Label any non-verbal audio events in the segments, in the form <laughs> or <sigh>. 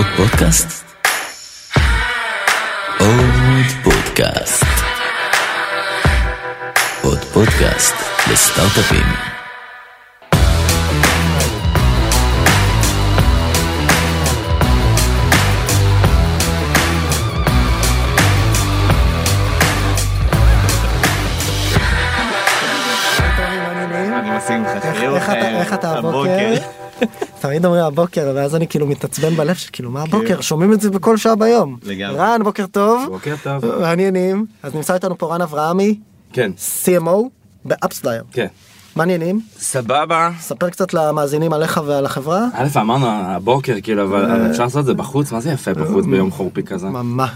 עוד פודקאסט? עוד פודקאסט. עוד פודקאסט לסטארט-אפים. איך אתה הבוקר? תמיד אומרים הבוקר ואז אני כאילו מתעצבן בלב שכאילו מה הבוקר שומעים את זה בכל שעה ביום. לגמרי. רן בוקר טוב. בוקר טוב. מעניינים אז נמצא איתנו פה רן אברהמי כן, CMO באפספלייר. כן. מעניינים סבבה. ספר קצת למאזינים עליך ועל החברה. א' אמרנו הבוקר כאילו אבל אבל אפשר לעשות את זה בחוץ מה זה יפה בחוץ ביום חורפי כזה. ממש.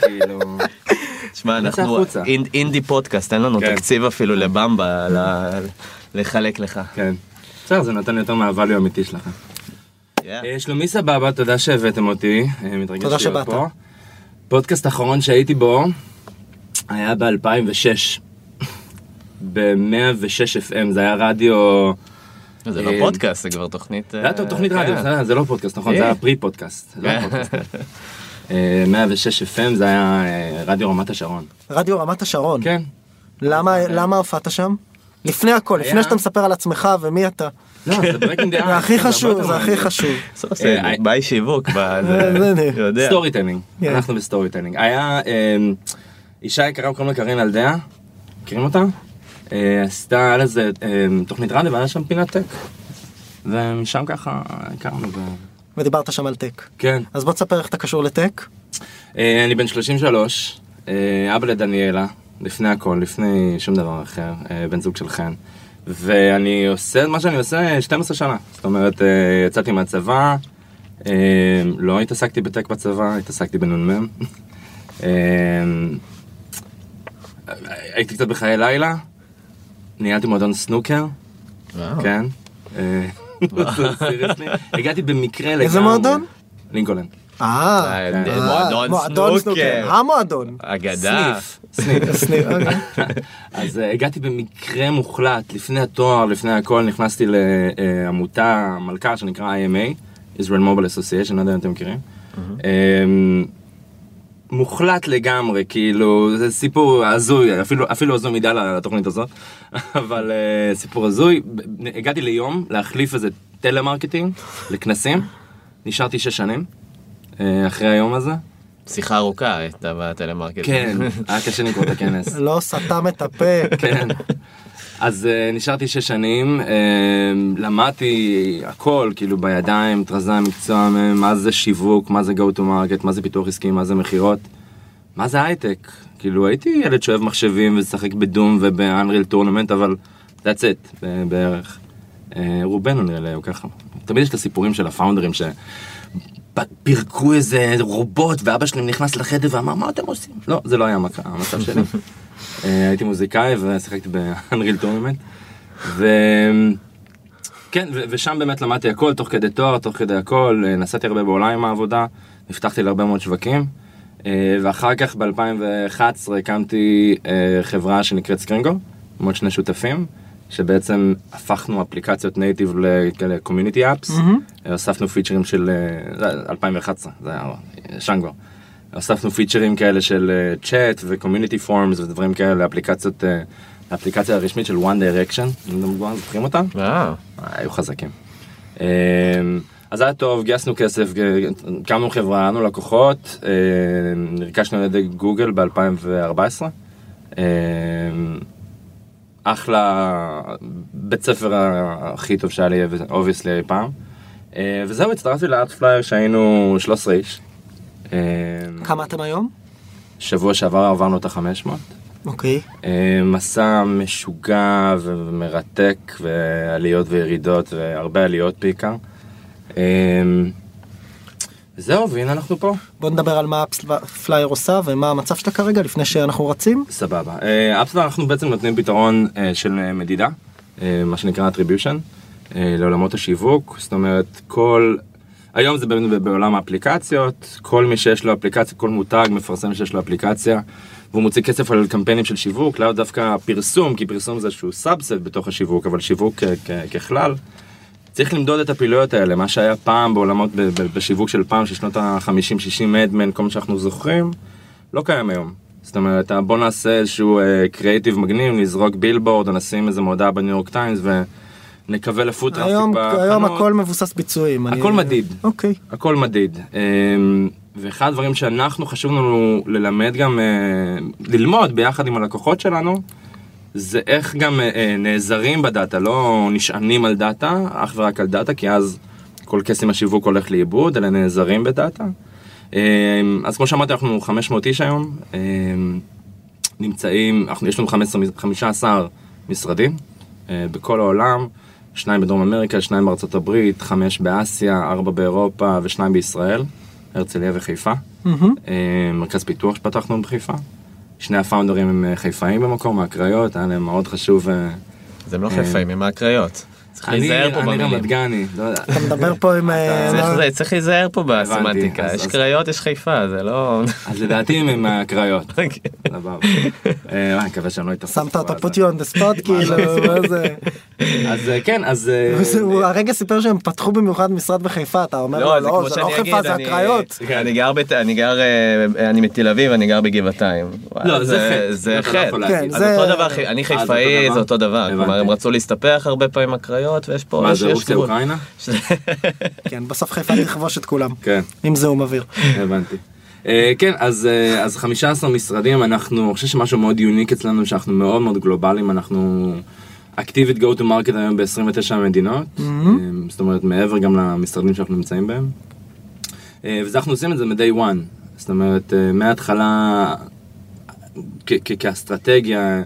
כאילו. שמע, נצא אנחנו אינדי פודקאסט, אין לנו כן. תקציב אפילו לבמבה לחלק לך. כן. בסדר זה נותן יותר מהvalue האמיתי שלכם. אה, שלומי סבבה תודה שהבאתם אותי. אה, מתרגש תודה להיות שבאת. פה. פודקאסט אחרון שהייתי בו היה ב-2006. ב-106 FM זה היה רדיו. זה לא אה, פודקאסט, זה כבר תוכנית... זה היה אה, תוכנית כן. רדיו, זה- זה לא פודקאסט, נכון? כן. זה היה פרי פודקאסט. לא כן. פודקאסט. אה, 106 FM זה היה אה, רדיו רמת השרון. רדיו רמת השרון. כן. למה הופעת שם? לפני הכל לפני שאתה מספר על עצמך ומי אתה. לא, זה הכי חשוב זה הכי חשוב. סוף אה, ביי שיווק. <laughs> storytelling, כן. אנחנו בסטורי טיילינג. היה אה, אישה יקרה קוראים לה קרין אלדיה, מכירים אותה? אה, עשתה על איזה אה, תוכנית רדיו והיה שם פינת tech. ומשם ככה הכרנו. ודיברת שם על טק. כן. אז בוא תספר איך אתה קשור לטק. אה, אני בן 33, אה, אבא לדניאלה, לפני הכל, לפני שום דבר אחר, אה, בן זוג של חן. ואני עושה את מה שאני עושה 12 שנה. זאת אומרת, אה, יצאתי מהצבא, אה, לא התעסקתי בטק בצבא, התעסקתי בנ"מ. אה, הייתי קצת בחיי לילה, ניהלתי מועדון סנוקר. כן. אה. <laughs> הגעתי במקרה לגמרי. איזה מועדון? לינקולן. אה, אה, אה, מועדון מועדון סנוקר. המועדון. אגדה. סניף. סניף, <laughs> אוקיי. אז הגעתי במקרה מוחלט, לפני התואר, לפני הכל, נכנסתי לעמותה, מלכה שנקרא IMA, Israel Mobile Association, לא יודע אם אתם מכירים. Um, מוחלט לגמרי, כאילו, זה סיפור הזוי, אפילו, אפילו הזוי מדי לתוכנית הזאת, <laughs> אבל אה, סיפור הזוי. הגעתי ליום להחליף איזה טלמרקטינג לכנסים, נשארתי שש שנים אחרי היום הזה. שיחה ארוכה הייתה בטלמרקט. כן, היה קשה לקרוא את הכנס. <laughs> לא סתם את הפה. <laughs> כן. אז אה, נשארתי שש שנים, אה, למדתי הכל, כאילו בידיים, את רזי המקצוע, מה זה שיווק, מה זה go to market, מה זה פיתוח עסקי, מה זה מכירות, מה זה הייטק. כאילו הייתי ילד שאוהב מחשבים ומשחק בדום וב Unreal Tournament, אבל that's it בערך. אה, רובנו נראה לי ככה. תמיד יש את הסיפורים של הפאונדרים ש... פירקו איזה רובוט ואבא שלי נכנס לחדר ואמר מה אתם עושים? לא, זה לא היה המצב שלי. <laughs> אה, הייתי מוזיקאי ושיחקתי ב Unreal Tournament. ו... כן, ו- ושם באמת למדתי הכל, תוך כדי תואר, תוך כדי הכל, אה, נסעתי הרבה בעולם עם העבודה, נפתחתי להרבה מאוד שווקים, אה, ואחר כך ב-2011 הקמתי חברה שנקראת סקרינגו, עם עוד שני שותפים, שבעצם הפכנו אפליקציות native לכאלה community apps, הוספנו פיצ'רים של, אה, זה 2011, זה היה ישן כבר. הוספנו פיצ'רים כאלה של צ'אט ו community forums ודברים כאלה, אפליקציות, אה, האפליקציה הרשמית של one direction, אם אתם זוכרים אותה? היו חזקים. אמ, אז היה טוב, גייסנו כסף, הקמנו חברה, היה לנו לקוחות, אמ, נרכשנו על ידי גוגל ב-2014. אחלה בית ספר הכי טוב שהיה לי, obviously אי פעם. אה, וזהו, הצטרפתי לאפספלייר שהיינו 13 איש. אמ, כמה אתם היום? שבוע שעבר עברנו את ה-500. אוקיי. אה, מסע משוגע ומרתק ועליות וירידות והרבה עליות בעיקר. אה, זהו והנה אנחנו פה. בוא נדבר על מה אפספלייר עושה ומה המצב שלה כרגע לפני שאנחנו רצים. סבבה. אפספלייר אנחנו בעצם נותנים פתרון אה, של אה, מדידה, אה, מה שנקרא attribution, אה, לעולמות השיווק, זאת אומרת כל, היום זה בעולם האפליקציות, כל מי שיש לו אפליקציה, כל מותג מפרסם שיש לו אפליקציה, והוא מוציא כסף על קמפיינים של שיווק, לאו דווקא פרסום, כי פרסום זה איזשהו subset בתוך השיווק, אבל שיווק כ- כ- ככלל. צריך למדוד את הפעילויות האלה, מה שהיה פעם בעולמות, בשיווק של פעם, של שנות ה-50-60 Mad Men, כל מה שאנחנו זוכרים, לא קיים היום. זאת אומרת, בוא נעשה איזשהו קריאיטיב מגניב, נזרוק בילבורד, או נשים איזה מודעה בניו יורק טיימס, ונקווה ל foot traffic בחנות. היום הכל מבוסס ביצועים. אני- הכל מדיד. אוקיי. הכל מדיד. אמ, ואחד הדברים שאנחנו חשוב לנו ללמד גם, אה, ללמוד ביחד עם הלקוחות שלנו, זה איך גם אה, אה, נעזרים בדאטה, לא נשענים על דאטה, אך ורק על דאטה, כי אז כל קסם השיווק הולך לאיבוד, אלא נעזרים בדאטה. אמ, אז כמו שאמרתי, אנחנו 500 איש היום, אמ, נמצאים, אנחנו, יש לנו 15, 15 משרדים אה, בכל העולם, שניים בדרום אמריקה, שניים בארצות הברית, חמש באסיה, ארבע באירופה ושניים בישראל, הרצליה וחיפה. מהמם. אה, מרכז פיתוח שפתחנו בחיפה. שני הפאונדרים הם אה, חיפאים במקום, מהקריות, היה להם מאוד חשוב. אה, אז הם לא אה, חיפאים, הם מהקריות. צריך אני להיזהר פה אני במילים. רמת גני, לא. אתה מדבר פה עם... אה, צריך מה- זה- צריך להיזהר פה בסמנטיקה, אז- יש קריות, יש חיפה, זה לא... אז לדעתי הם מהקריות. <laughs> סבבה. אה, אני מקווה שאני לא אתפס. שמת אותו put you on the spot <laughs> כאילו מה זה אז אה, כן, אז... <laughs> הוא הרגע סיפר שהם פתחו במיוחד משרד בחיפה אתה אומר לא, לו זה לא כמו זה שאני לא אגיד, חיפה זה אני- הקריות. אני גר, אני גר, אני מתל אביב, אני גר בגבעתיים. לא, זה חטא. זה לא חטא. כן, אז זה- אותו דבר, אני חיפאי, זה אותו דבר. כלומר, הם רצו להסתפח הרבה פעמים הקריות, ויש פה, מה זה רוסיה. אוקראינה? <laughs> כן בסוף חיפה תכבוש את כולם כן. עם זיהום אוויר. הבנתי. אה, כן, אז, אה, אז 15 משרדים, אנחנו, אני חושב שמשהו מאוד יוניק אצלנו, שאנחנו מאוד מאוד גלובליים, אנחנו אקטיבית go to market היום ב-29 מדינות, אה, זאת אומרת מעבר גם למשרדים שאנחנו נמצאים בהם. וזה אנחנו עושים את זה מ-day one, זאת אומרת מההתחלה כ- כ- כאסטרטגיה,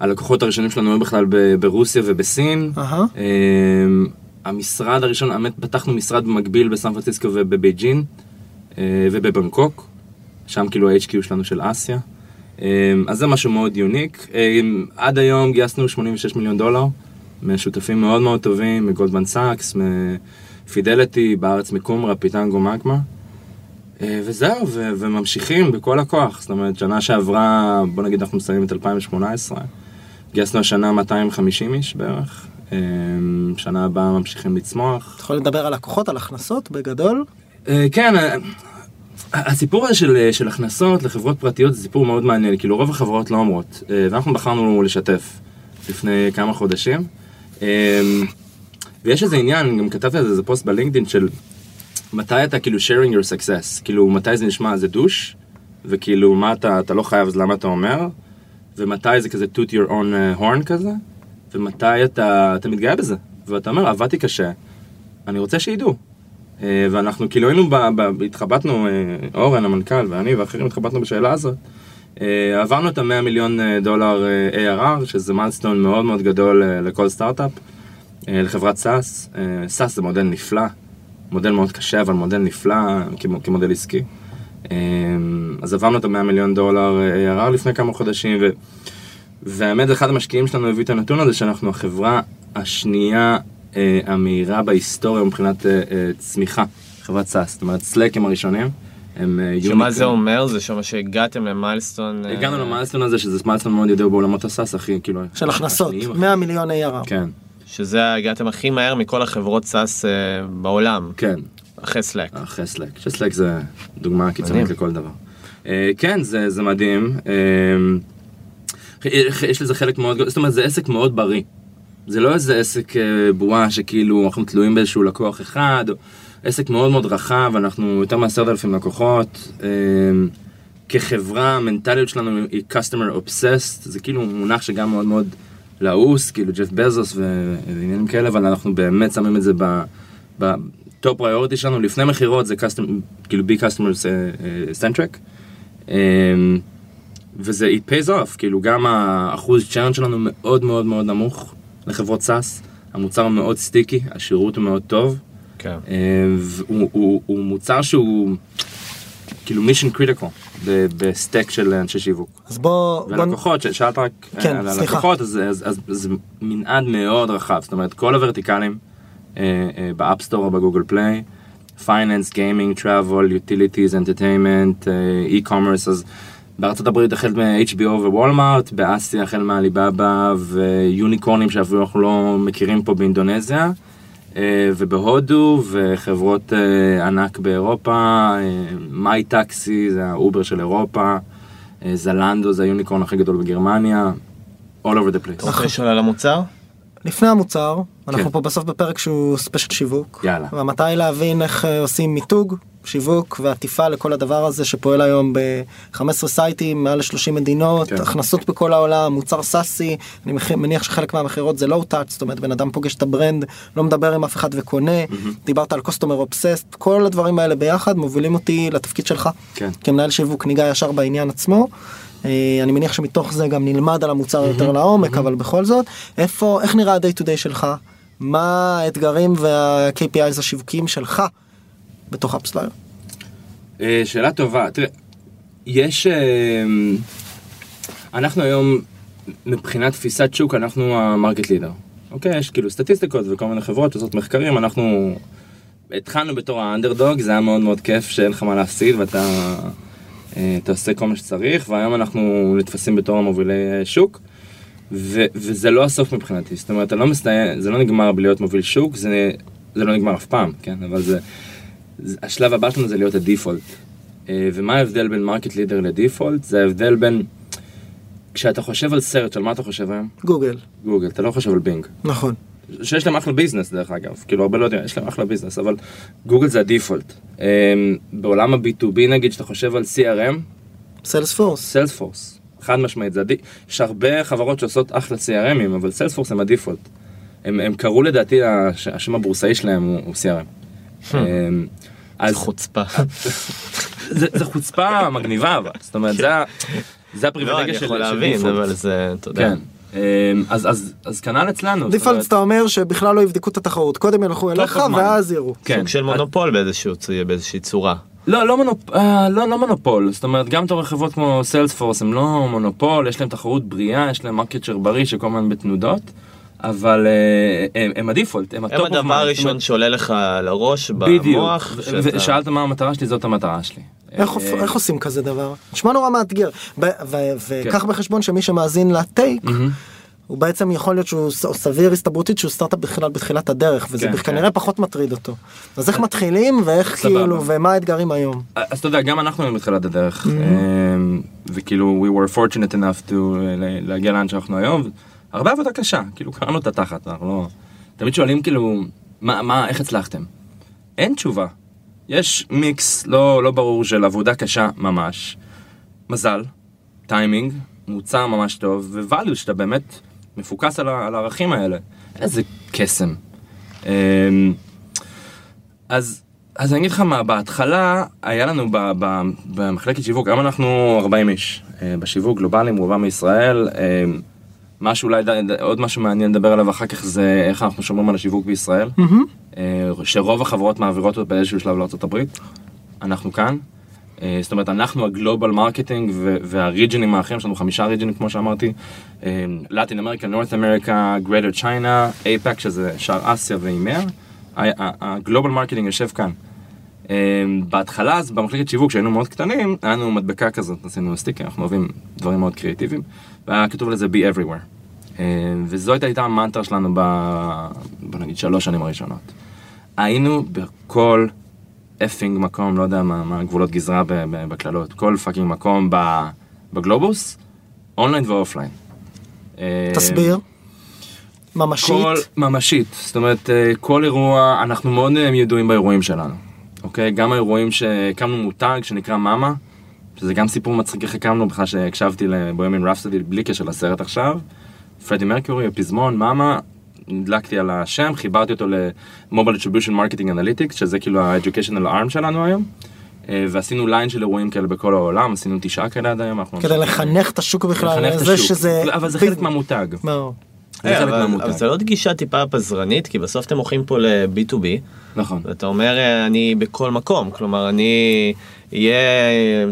הלקוחות הראשונים שלנו היו בכלל ברוסיה ובסין. אמ, המשרד הראשון, האמת פתחנו משרד במקביל בסן פרנסיסקו ובבייג'ין אה, ובבנקוק, שם כאילו ה-HQ שלנו של אסיה. אמ, אז זה משהו מאוד יוניק. אמ, עד היום גייסנו 86 מיליון דולר משותפים מאוד מאוד טובים, מגולדמן סאקס, מפידליטי, בארץ מקומרה, פיטנגו, מאגמה. אה, וזהו, ו- וממשיכים בכל הכוח. זאת אומרת, שנה שעברה, בוא נגיד אנחנו מסיימים את 2018, גייסנו השנה 250 איש בערך. אה, שנה הבאה ממשיכים לצמוח. אתה יכול לדבר על לקוחות על הכנסות בגדול אה, כן, אה, הסיפור הזה של, של הכנסות לחברות פרטיות זה סיפור מאוד מעניין, כאילו רוב החברות לא אומרות, ואנחנו בחרנו לשתף לפני כמה חודשים. ויש איזה עניין, גם כתבתי על זה איזה פוסט בלינקדאין של מתי אתה כאילו sharing your success, כאילו מתי זה נשמע זה דוש, וכאילו מה אתה, אתה לא חייב אז למה אתה אומר, ומתי זה כזה toot your own uh, horn כזה, ומתי אתה, אתה מתגאה בזה, ואתה אומר עבדתי קשה, אני רוצה שידעו. אה, ואנחנו כאילו היינו, ב, ב, התחבטנו, אה, אורן המנכ"ל ואני ואחרים התחבטנו בשאלה הזאת. אה, עברנו את ה-100 מיליון אה, דולר אה, ARR, שזה milestone מאוד מאוד גדול אה, לכל סטארט-אפ, אה, לחברת SaaS. SaaS זה מודל נפלא, מודל מאוד קשה, אבל מודל נפלא כמו- כמודל עסקי. אה, אז עברנו את ה-100 מיליון דולר אה, ARR לפני כמה חודשים, ו... והאמת, אחד המשקיעים שלנו הביא את הנתון הזה שאנחנו החברה השנייה אה, המהירה בהיסטוריה מבחינת אה, אה, צמיחה, חברת SaaS, זאת אומרת סלאק הם הראשונים, הם אה, שמה. זה אומר? זה שמה שהגעתם ל milestone... אה, הגענו ל milestone הזה שזה milestone מאוד ידוע בעולמות ה SaaS, הכי כאילו... של הכנסות השניים, 100 מיליון ARR. כן, שזה הגעתם הכי מהר מכל החברות SaaS אה, בעולם, כן, אחרי סלאק. אחרי סלאק, שסלאק זה דוגמה קיצונית. לכל דבר. אה, כן, זה, זה מדהים. אה, יש לזה חלק מאוד, זאת אומרת זה עסק מאוד בריא. זה לא איזה עסק אה, בועה שכאילו אנחנו תלויים באיזשהו לקוח אחד, או עסק מאוד מאוד רחב, אנחנו יותר מעשרת אלפים לקוחות. אה, כחברה המנטליות שלנו היא customer obsessed, זה כאילו מונח שגם מאוד מאוד לעוס, כאילו ג'ף בזוס ועניינים כאלה, אבל אנחנו באמת שמים את זה בטופ פריוריטי שלנו, לפני מכירות זה custom, כאילו בי customer centric. אמ, וזה it pays off, כאילו גם האחוז צ'רן שלנו מאוד מאוד מאוד נמוך לחברות סאס, המוצר מאוד sticky, השירות הוא מאוד טוב, כן. אמ, והוא הוא, הוא מוצר שהוא כאילו critical ב- ב stack של אנשי שיווק. אז בוא בוא ולקוחות, ששאלת רק כן, על סליחה. הלקוחות, אז, אז, אז, אז זה מנעד מאוד רחב, זאת אומרת כל הוורטיקלים אה, אה, ב App Store או בגוגל פליי, finance, גיימינג, travel, utilities, entertainment, e-commerce, אז בארצות הברית החל מ-HBO ווולמארט, באסיה החל מעליבאבא ויוניקורנים שאפילו אנחנו לא מכירים פה באינדונזיה, אה, ובהודו, וחברות אה, ענק באירופה, אה, mytaxi זה האובר של אירופה, אה, זלנדו זה ה unicorn הכי גדול בגרמניה, all over the place. אתה רוצה לשאול על המוצר? לפני המוצר, אנחנו כן. פה בסוף בפרק שהוא special שיווק. יאללה. היא להבין איך אה, עושים מיתוג, שיווק ועטיפה לכל הדבר הזה שפועל היום ב-15 סייטים, מעל ל-30 מדינות, כן. הכנסות בכל העולם, מוצר SaaS י, אני מניח שחלק מהמכירות זה low touch, זאת אומרת בן אדם פוגש את ה brand, לא מדבר עם אף אחד וקונה, דיברת על customer obsessed, כל הדברים האלה ביחד מובילים אותי לתפקיד שלך. כן. כמנהל שיווק ניגע ישר בעניין עצמו. אה, אני מניח שמתוך זה גם נלמד על המוצר יותר לעומק, אבל בכל זאת, איפה, איך נראה ה-day to day שלך? מה האתגרים וה-KPIs השיווקיים שלך בתוך אפספלייר? אה, שאלה טובה, תראה, יש... אה, אנחנו היום, מבחינת תפיסת שוק, אנחנו המרקט לידר. אוקיי, יש כאילו סטטיסטיקות וכל מיני חברות שעושות מחקרים, אנחנו התחלנו בתור האנדרדוג, זה היה מאוד מאוד כיף שאין לך מה להפסיד ואתה אה, אתה עושה כל מה שצריך, והיום אנחנו נתפסים בתור המובילי שוק. ו- וזה לא הסוף מבחינתי, זאת אומרת, לא מסתיים, זה לא נגמר בלהיות מוביל שוק, זה, זה לא נגמר אף פעם, כן, אבל זה, זה, השלב הבא שלנו זה להיות ה default. אה, ומה ההבדל בין market leader ל default? זה ההבדל בין, כשאתה חושב על search, על מה אתה חושב היום? גוגל, גוגל, אתה לא חושב על בינג. נכון. שיש להם אחלה business דרך אגב, כאילו הרבה לא יודעים, יש להם אחלה business, אבל גוגל זה ה default. אה, בעולם ה-B2B נגיד, שאתה חושב על CRM, סיילספורס. סיילספורס, חד משמעית, זה הדי... יש הרבה חברות שעושות אחלה CRMים, אבל סיילספורס הם ה default. הם, הם קראו לדעתי, הש- השם הבורסאי שלהם הוא, הוא CRM. אמ, אז חוצפה. זה, זה חוצפה מגניבה, אבל, זאת אומרת, זה, ה- זה לא, הפריבילגיה אני של יכול של להבין, דיפולט. אבל זה, אתה יודע. כן. אמ, אז, אז, אז כנ"ל אצלנו. אומרת, אתה אומר שבכלל לא יבדקו את התחרות, קודם ילכו אליך. ואז יראו. כן. סוג של מונופול באיזושהי צורה. לא, לא, מונופ... אה, לא, לא מונופול, זאת אומרת גם בתור חברות כמו סיילספורס הם לא מונופול, יש להם תחרות בריאה, יש להם מרקט שר בריא שכל הזמן בתנודות, אבל אה, הם, הם הדיפולט, הם הדבר הראשון שעולה לך לראש בדיוק, במוח. שאתה- ושאלת מה המטרה שלי, זאת המטרה שלי. איך, אה, איך עושים כזה דבר? נשמע נורא מאתגר. וקח בחשבון שמי שמאזין לטייק. הוא בעצם יכול להיות שהוא סביר הסתברותית שהוא סטארט-אפ בכלל בתחילת הדרך, וזה כן, כנראה פחות מטריד אותו. אז איך מתחילים ואיך סבבה. כאילו, ומה האתגרים היום? אז אתה יודע, גם אנחנו היינו בתחילת הדרך, אמ, וכאילו we were fortunate enough to אה, להגיע לאן שאנחנו היום, הרבה עבודה קשה, כאילו קראנו את התחת, אנחנו לא... תמיד שואלים כאילו, מה, מה, איך הצלחתם? אין תשובה. יש מיקס לא, לא ברור של עבודה קשה ממש, מזל, טיימינג, מוצר ממש טוב, וvalue שאתה באמת מפוקס על, על הערכים האלה. איזה קסם. אמ, אז, אז אני אגיד לך מה, בהתחלה היה לנו ב, ב, במחלקת שיווק, היום אנחנו 40 איש אה, בשיווק גלובליים, רובם מישראל. מה שאולי עוד משהו מעניין לדבר עליו אחר כך זה איך אנחנו שומרים על השיווק בישראל. אה, שרוב החברות מעבירות אותו באיזשהו שלב לארה"ב. אנחנו כאן. אה, זאת אומרת, אנחנו ה global marketing והריג'נים האחרים, יש לנו חמישה ריג'נים כמו שאמרתי, Latin America, North America, Greater China, APAC שזה שאר אסיה ו EMEA, ה global marketing יושב כאן. אה, בהתחלה אז במחלקת שיווק שהיינו מאוד קטנים, היה לנו מדבקה כזאת, עשינו sticker, אנחנו אוהבים דברים מאוד קריאטיביים, והיה כתוב לזה be everywhere. אה, וזאת הייתה המנטרה שלנו ב... בוא נגיד שלוש שנים הראשונות. היינו בכל effing מקום, לא יודע מה, מה הגבולות גזרה בקללות, כל fucking מקום בגלובוס, אונליין ואופליין. אה, תסביר. ממשית. כל, ממשית, זאת אומרת, אה, כל אירוע, אנחנו מאוד ידועים באירועים שלנו, אוקיי? גם האירועים שהקמנו מותג שנקרא מאמה, שזה גם סיפור מצחיק איך הקמנו, בכלל שהקשבתי לבוימין רפסטי בלי קשר לסרט עכשיו, פרדי מרקיורי, הפזמון, מאמה, נדלקתי על השם, חיברתי אותו ל-Mobile Attribution Marketing Analytics, שזה כאילו ה-Educational Arm שלנו היום, אה, ועשינו ליין של אירועים כאלה בכל העולם, עשינו תשעה כאלה עד היום. כדי. לחנך את השוק בכלל, לחנך את זה השוק. שזה... אבל זה חלק. מהמותג. ברור. אבל- זה לא גישה טיפה פזרנית, כי בסוף אתם מוכרים פה ל-B2B, נכון. ואתה אומר אה, אני בכל מקום, כלומר אני יהיה,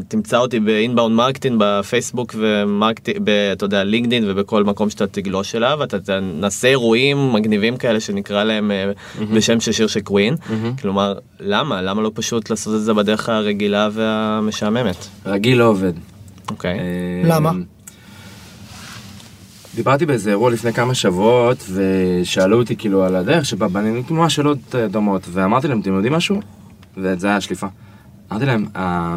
תמצא אותי ב inbound marketing בפייסבוק ו marketing, אתה יודע, לינקדאין ובכל מקום שאתה תגלוש אליו, אתה תנסה אירועים מגניבים כאלה שנקרא להם אה, בשם של שיר של קווין, כלומר למה? למה לא פשוט לעשות את זה בדרך הרגילה והמשעממת? רגיל לא עובד. אוקיי. אה, למה? דיברתי באיזה אירוע לפני כמה שבועות, ושאלו אותי כאילו על הדרך שבה בנינו ממש שאלות אה, דומות, ואמרתי להם, אתם יודעים משהו? וזה היה השליפה. אמרתי להם, "אה,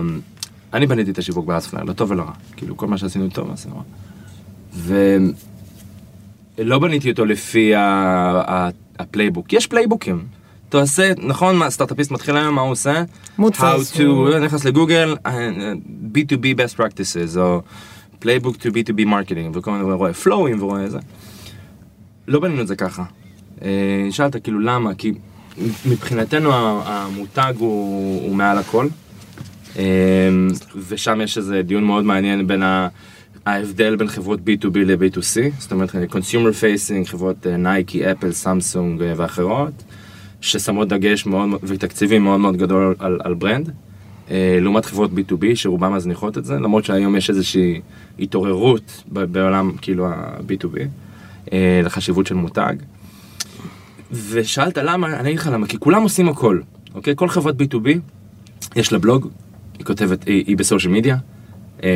אני בניתי את השיווק באפספלייר, לא טוב ולא רע. כאילו, כל מה שעשינו טוב, עשינו רע. ולא בניתי אותו לפי ה playbook. יש playbookים. אתה עושה, נכון, מה, סטארט-אפיסט מתחיל היום, מה הוא עושה? Mood How to, נכנס לגוגל, אה, B2B best practices, או playbook to B2B marketing, וכל מיני, ורואה flowים ורואה זה. לא בנינו את זה ככה. אה, שאלת כאילו למה, כי מבחינתנו המותג הוא, הוא מעל הכל. אה, ושם יש איזה דיון מאוד מעניין בין ה... ההבדל בין חברות B2B ל-B2C, זאת אומרת consumer facing, חברות אה, נייקי, אפל, סמסונג ואחרות, ששמות דגש מאוד ותקציבים מאוד מאוד גדול על, על ברנד, לעומת חברות B2B שרובן מזניחות את זה, למרות שהיום יש איזושהי התעוררות בעולם כאילו ה-B2B אה, לחשיבות של מותג. ושאלת למה, אני אגיד לך למה, כי כולם עושים הכל, אוקיי? כל חברת B2B, יש לה בלוג, היא כותבת, היא, היא בסושיאל מדיה, אה,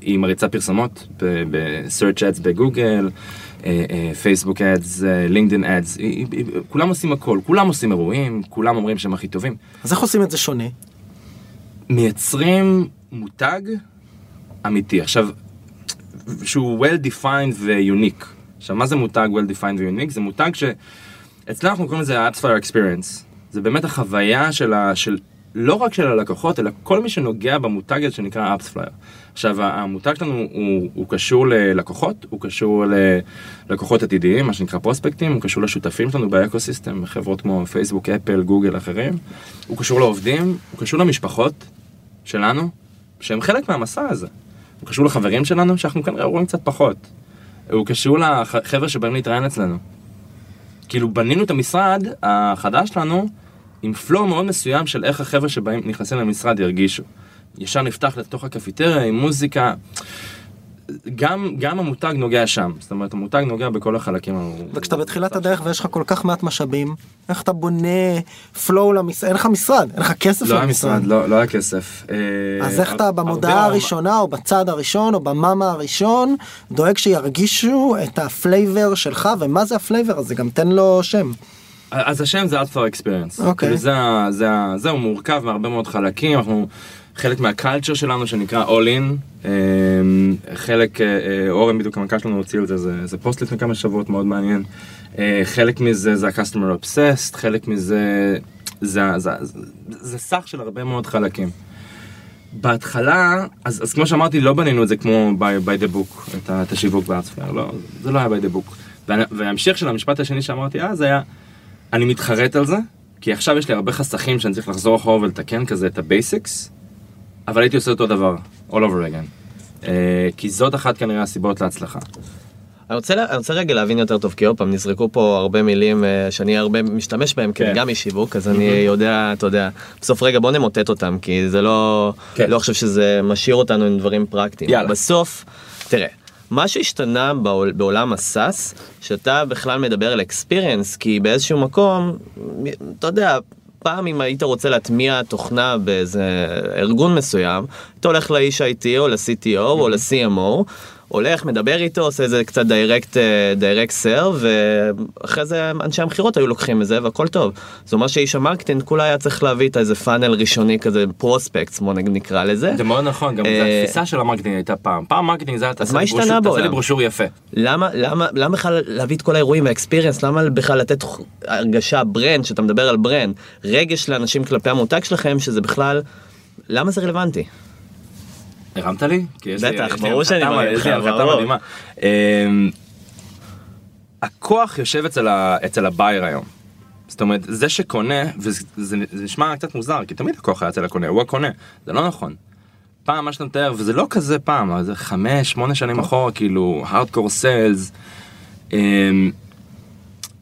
היא מריצה פרסומות ב-search ads בגוגל, פייסבוק ads, לינקדאין היא- כולם עושים הכל, כולם עושים אירועים, כולם אומרים שהם הכי טובים. אז איך עושים את זה שונה? מייצרים מותג אמיתי. עכשיו, שהוא well defined ויוניק. עכשיו, מה זה מותג well defined ויוניק? זה מותג ש... אצלנו אנחנו קוראים לזה AppsFlyer Experience. זה באמת החוויה של, ה... של לא רק של הלקוחות, אלא כל מי שנוגע במותג הזה שנקרא AppsFlyer. עכשיו, המותג שלנו הוא, הוא קשור ללקוחות, הוא קשור ללקוחות עתידיים, מה שנקרא פרוספקטים, הוא קשור לשותפים שלנו באקוסיסטם, חברות כמו פייסבוק, אפל, גוגל, אחרים. הוא קשור לעובדים, הוא קשור למשפחות שלנו, שהם חלק מהמסע הזה. הוא קשור לחברים שלנו, שאנחנו כנראה רואים קצת פחות. הוא קשור לחבר'ה שבאים להתראיין אצלנו. כאילו בנינו את המשרד החדש שלנו עם פלואו מאוד מסוים של איך החבר'ה שבאים נכנסים למשרד ירגישו. ישר נפתח לתוך הקפיטריה עם מוזיקה. גם, גם המותג נוגע שם, זאת אומרת המותג נוגע בכל החלקים. וכשאתה בתחילת הדרך ויש לך כל כך מעט משאבים, איך אתה בונה flow למשרד, אין לך משרד, אין לך כסף לא למשרד. משרד, לא, לא היה כסף. אה, אז איך אתה הרבה במודעה מאוד- הראשונה או בצד הראשון או במאמה הראשון דואג שירגישו את הפלייבר שלך ומה זה הפלייבר הזה גם תן לו שם. אז השם זה Alpha Experience. אוקיי. כאילו זה, זה, ה- זה הוא מורכב מהרבה מאוד חלקים, אנחנו חלק מהקלצ'ר שלנו שנקרא All In, אמ, חלק, אה, אה, אורן בדיוק המנכ"ל שלנו הוציא על זה, זה, זה פוסט לפני כמה שבועות מאוד מעניין. אה, חלק מזה זה ה-customer obsessed, חלק מזה זה, זה, זה, זה סך של הרבה מאוד חלקים. בהתחלה, אז, אז כמו שאמרתי, לא בנינו את זה כמו by, by the book, את, את השיווק בארצפייר, לא, זה לא היה by the book. וה- וההמשך של המשפט השני שאמרתי אז היה, אני מתחרט על זה, כי עכשיו יש לי הרבה חסכים שאני צריך לחזור אחורה ולתקן כזה את ה basics, אבל הייתי עושה אותו דבר, all over again. Uh, כי זאת אחת כנראה הסיבות להצלחה. אני רוצה, אני רוצה רגע להבין יותר טוב, כי עוד פעם נזרקו פה הרבה מילים אה, שאני הרבה משתמש בהם, כי כן. אני גם איש שיווק, אז אני יודע, אתה יודע, בסוף רגע בוא נמוטט אותם, כי זה לא, כן. לא חושב שזה משאיר אותנו עם דברים פרקטיים. יאללה. בסוף, תראה, מה שהשתנה בעול, בעולם ה SaaS, שאתה בכלל מדבר על experience, כי באיזשהו מקום, אתה יודע, פעם אם היית רוצה להטמיע תוכנה באיזה ארגון מסוים, אתה הולך לאיש IT או ל-CTO או ל-CMO, הולך, מדבר איתו, עושה איזה קצת direct, direct sales, ואחרי זה אנשי המכירות היו לוקחים את זה והכל טוב. זאת אומרת שאיש ה marketing כולה היה צריך להביא את איזה funnel ראשוני כזה, prospect, בוא נקרא לזה. זה מאוד נכון, גם אה, התפיסה של ה marketing הייתה פעם. פעם marketing זה היה תעשה מה לי brochure- תעשה בעולם? לי ברושור יפה. למה למה למה בכלל להביא את כל האירועים וה experience למה בכלל לתת הרגשה brand שאתה מדבר על brand רגש לאנשים כלפי המותג שלכם שזה בכלל למה זה רלוונטי. הרמת לי? בטח, ברור שאני מרים לך, ברור. אמ, הכוח יושב אצל ה buyer היום. זאת אומרת, זה שקונה, וזה זה- זה נשמע קצת מוזר, כי תמיד הכוח היה אצל הקונה, הוא הקונה, זה לא נכון. פעם מה שאתה מתאר, וזה לא כזה פעם, זה חמש, שמונה שנים אחורה, כאילו, hardcore sales.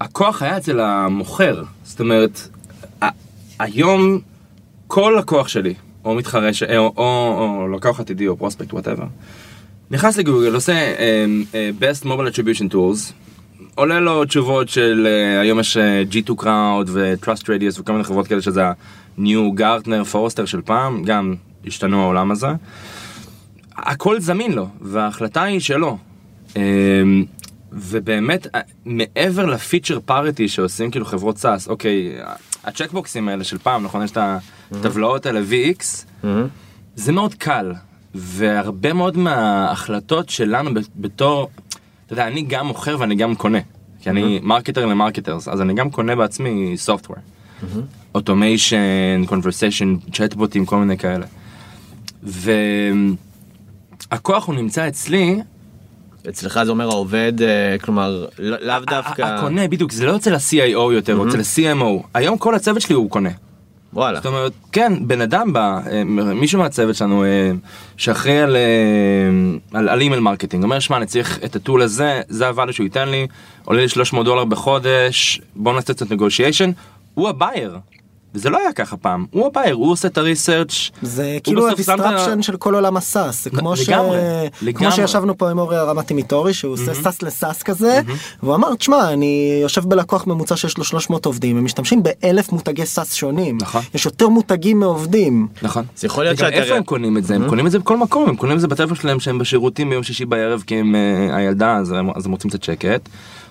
הכוח היה אצל המוכר, זאת אומרת, היום כל לקוח שלי, או מתחרה, ש- או, או, או לקוח עתידי או prospect, whatever, נכנס לגוגל, עושה um, uh, best mobile attribution tools, עולה לו תשובות של uh, היום יש uh, G2 Crowd ו-Trust Radius וכל מיני חברות כאלה שזה ה-New Gartner Forrester של פעם, גם השתנו העולם הזה. הכל זמין לו, וההחלטה היא שלו. Um, ובאמת, אה, מעבר ל feature parity שעושים כאילו חברות SaaS, אוקיי, ה checkboxים האלה של פעם, נכון? יש את הטבלאות האלה VX, זה מאוד קל, והרבה מאוד מההחלטות שלנו בתור, אתה יודע, אני גם מוכר ואני גם קונה, כי אני marketer ל marketers, אז אני גם קונה בעצמי software, automation, conversation, צ'טבוטים, כל מיני כאלה. והכוח הוא נמצא אצלי, אצלך זה אומר העובד, אה, כלומר, לא- לאו דווקא... הקונה, בדיוק, זה לא אצל ה-CIO יותר, או אצל ה-CMO. היום כל הצוות שלי הוא קונה. וואלה. זאת אומרת, כן, בן אדם בא, אה, מישהו מהצוות שלנו אה, שאחראי על, אה, על, על email marketing, אומר, שמע, אני צריך את ה tool הזה, זה ה value שהוא ייתן לי, עולה לי 300 דולר בחודש, בוא נעשה קצת negotiation, הוא ה buyer. וזה לא היה ככה פעם, הוא ה buyer, הוא עושה את ה research זה כאילו ה disruption של כל עולם ה SaaS זה כמו ש... כמו. שישבנו פה עם אורי הרמתי מיטורי שהוא עושה SaaS ל SaaS כזה והוא אמר תשמע אני יושב בלקוח ממוצע שיש לו 300 עובדים הם משתמשים באלף מותגי SaaS שונים נכון. יש יותר מותגים מעובדים נכון. אז יכול להיות שאתה- איפה הם קונים את זה? הם קונים את זה בכל מקום, הם קונים את זה בטלפון שלהם שהם בשירותים ביום שישי בערב כי הם אה, הילדה אז הם רוצים קצת שקט.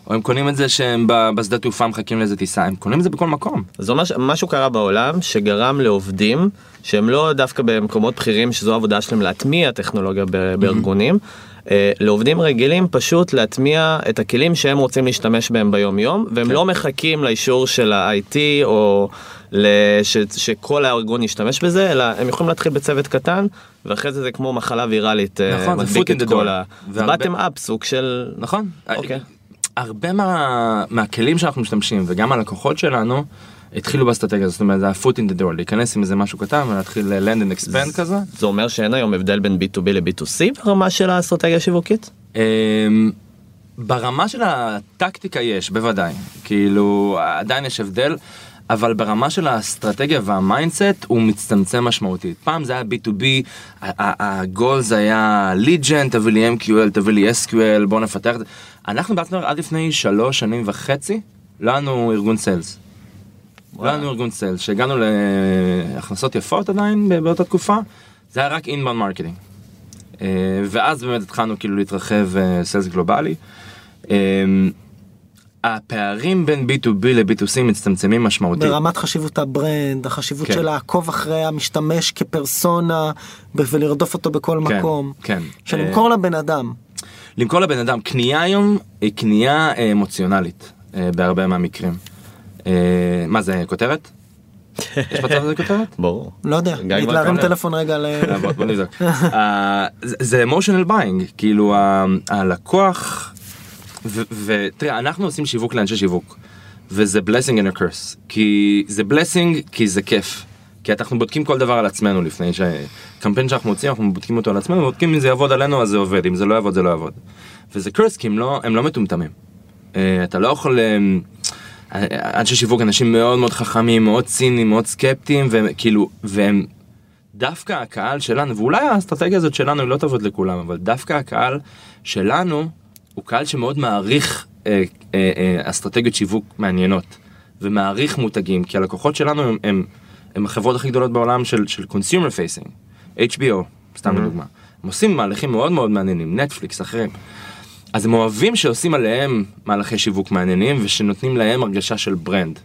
או הם קונים את זה שהם בשדה תעופה מחכים לאיזה טיסה, הם קונים את זה בכל מקום. אז ממש משהו קרה בעולם שגרם לעובדים שהם לא דווקא במקומות בכירים שזו העבודה שלהם להטמיע טכנולוגיה ב- בארגונים. אה, לעובדים רגילים פשוט להטמיע את הכלים שהם רוצים להשתמש בהם ביום יום והם כן. לא מחכים לאישור של ה-IT או לש, שכל הארגון ישתמש בזה אלא הם יכולים להתחיל בצוות קטן ואחרי זה זה כמו מחלה ויראלית אה, נכון, זה מדביק את כל. ה... והרבה- באתם אפ סוג של נכון. אוקיי. הרבה מה, מהכלים שאנחנו משתמשים וגם הלקוחות שלנו התחילו באסטרטגיה זאת אומרת זה ה-foot in the door, להיכנס עם איזה משהו קטן ולהתחיל land and expand כזה. זה אומר שאין היום הבדל בין B2B ל-B2C ברמה של האסטרטגיה השיווקית? אמ, ברמה של הטקטיקה יש, בוודאי. כאילו, עדיין יש הבדל, אבל ברמה של האסטרטגיה וה mindset הוא מצטמצם משמעותית. פעם זה היה B2B, הגול זה היה lead gen, תביא לי MQL, תביא לי SQL, בוא נפתח את זה. אנחנו בעצמנו עד לפני שלוש שנים וחצי, לא היה לנו ארגון sales. לא היה לנו ארגון sales, שהגענו להכנסות יפות עדיין באותה תקופה, זה היה רק inbound marketing. אה, ואז באמת התחלנו כאילו להתרחב sales גלובלי. אה, הפערים בין B2B ל-B2C מצטמצמים משמעותית. ברמת חשיבות ה brand החשיבות כן. של לעקוב אחרי המשתמש כפרסונה ולרדוף אותו בכל כן, מקום כן. שלמכור לבן אדם למכור לבן אדם, קנייה היום היא קנייה אה, אמוציונלית אה, בהרבה מהמקרים. אה, מה זה, כותרת? <laughs> יש מצב לזה כותרת? ברור. לא יודע להרים. טלפון רגע ל... <laughs> אה, בוא- נבדוק. <laughs> אה, זה- emotional buying, כאילו הלקוח, ו- ותראה, אנחנו עושים שיווק לאנשי שיווק, וזה blessing and a curse, כי זה blessing כי זה כיף. כי אנחנו בודקים כל דבר על עצמנו לפני שקמפיין שאנחנו מוצאים אנחנו בודקים אותו על עצמנו בודקים אם זה יעבוד עלינו אז זה עובד אם זה לא יעבוד זה לא יעבוד. וזה קרס כי הם לא הם לא מטומטמים. אה, אתה לא יכול אה, אנשי שיווק אנשים מאוד מאוד חכמים מאוד ציניים מאוד סקפטיים וכאילו והם דווקא הקהל שלנו ואולי האסטרטגיה הזאת שלנו היא לא תעבוד לכולם אבל דווקא הקהל שלנו הוא קהל שמאוד מעריך אה, אה, אה, אסטרטגיות שיווק מעניינות ומעריך מותגים כי הלקוחות שלנו הם, הם, הם החברות הכי גדולות בעולם של, של consumer facing HBO סתם לדוגמה הם עושים מהלכים מאוד מאוד מעניינים נטפליקס אחרים. אז הם אוהבים שעושים עליהם מהלכי שיווק מעניינים ושנותנים להם הרגשה של brand.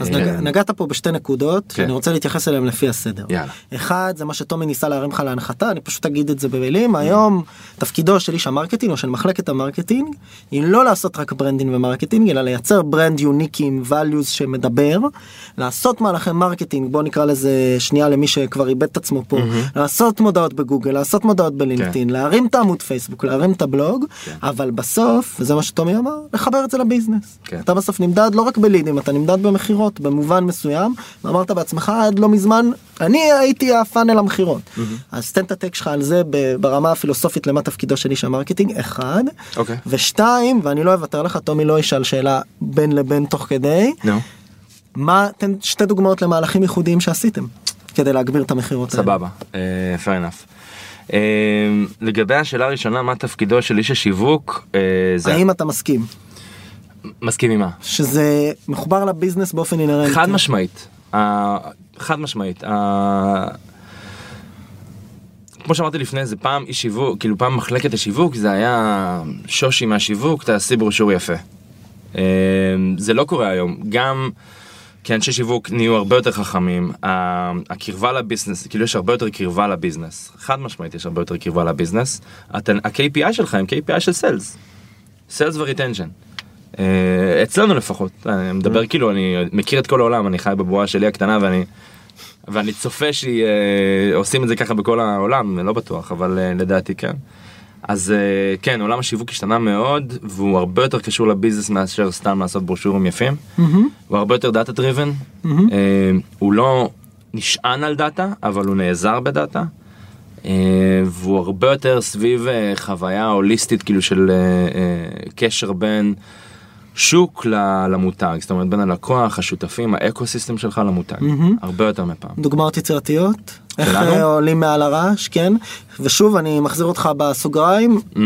אז אה, נג... נגעת פה בשתי נקודות כן. שאני רוצה להתייחס אליהם לפי הסדר. יאללה. אחד זה מה שטומי ניסה להרים לך להנחתה אני פשוט אגיד את זה במילים היום תפקידו של איש ה marketing או של מחלקת ה marketing היא לא לעשות רק branding ו marketing אלא לייצר brand unique עם values שמדבר לעשות מהלכי marketing בוא נקרא לזה שנייה למי שכבר איבד את עצמו פה לעשות מודעות בגוגל לעשות מודעות בלינקדאין להרים את העמוד פייסבוק להרים את הבלוג אבל בסוף וזה מה שטומי אמר לחבר את זה ל business כן. אתה בסוף נמדד לא רק בלידים אתה נמדד במכירות במובן מסוים ואמרת בעצמך עד לא מזמן אני הייתי ה funnel המכירות אז תן את ה take שלך על זה ברמה הפילוסופית למה תפקידו של איש ה marketing אחד אוקיי. ושתיים ואני לא אוותר לך טומי לא ישאל שאלה בין לבין תוך כדי נו. מה תן שתי דוגמאות למהלכים ייחודיים שעשיתם כדי להגביר את המכירות האלה. סבבה, אה, fair enough. אה, לגבי השאלה הראשונה, מה תפקידו של איש השיווק, אה, זה האם אתה מסכים מסכים עם מה? שזה מחובר ל business באופן אינהרנטי חד משמעית, חד משמעית. כמו שאמרתי לפני זה פעם איש שיווק כאילו פעם מחלקת השיווק זה היה שושי מהשיווק תעשי ברושור יפה. אה, זה לא קורה היום גם כי אנשי שיווק נהיו הרבה יותר חכמים הקרבה ל business כאילו יש הרבה יותר קרבה ל business חד משמעית יש הרבה יותר קרבה ל business ה-KPI שלך הם KPI של sales. sales ו retention. אצלנו לפחות אני מדבר כאילו אני מכיר את כל העולם אני חי בבועה שלי הקטנה ואני ואני צופה שעושים את זה ככה בכל העולם לא בטוח אבל אה, לדעתי כן. אז אה, כן עולם השיווק השתנה מאוד והוא הרבה יותר קשור ל business מאשר סתם לעשות ברושורים יפים. הוא הרבה יותר data driven. הוא לא נשען על דאטה אבל הוא נעזר בדאטה. אה, והוא הרבה יותר סביב אה, חוויה הוליסטית כאילו של אה, אה, קשר בין שוק למותג זאת אומרת בין הלקוח השותפים האקו סיסטם שלך למותג הרבה יותר מפעם. דוגמאות יצירתיות? איך שלנו? אה, עולים מעל הרעש, כן. ושוב, אני מחזיר אותך בסוגריים. Mm.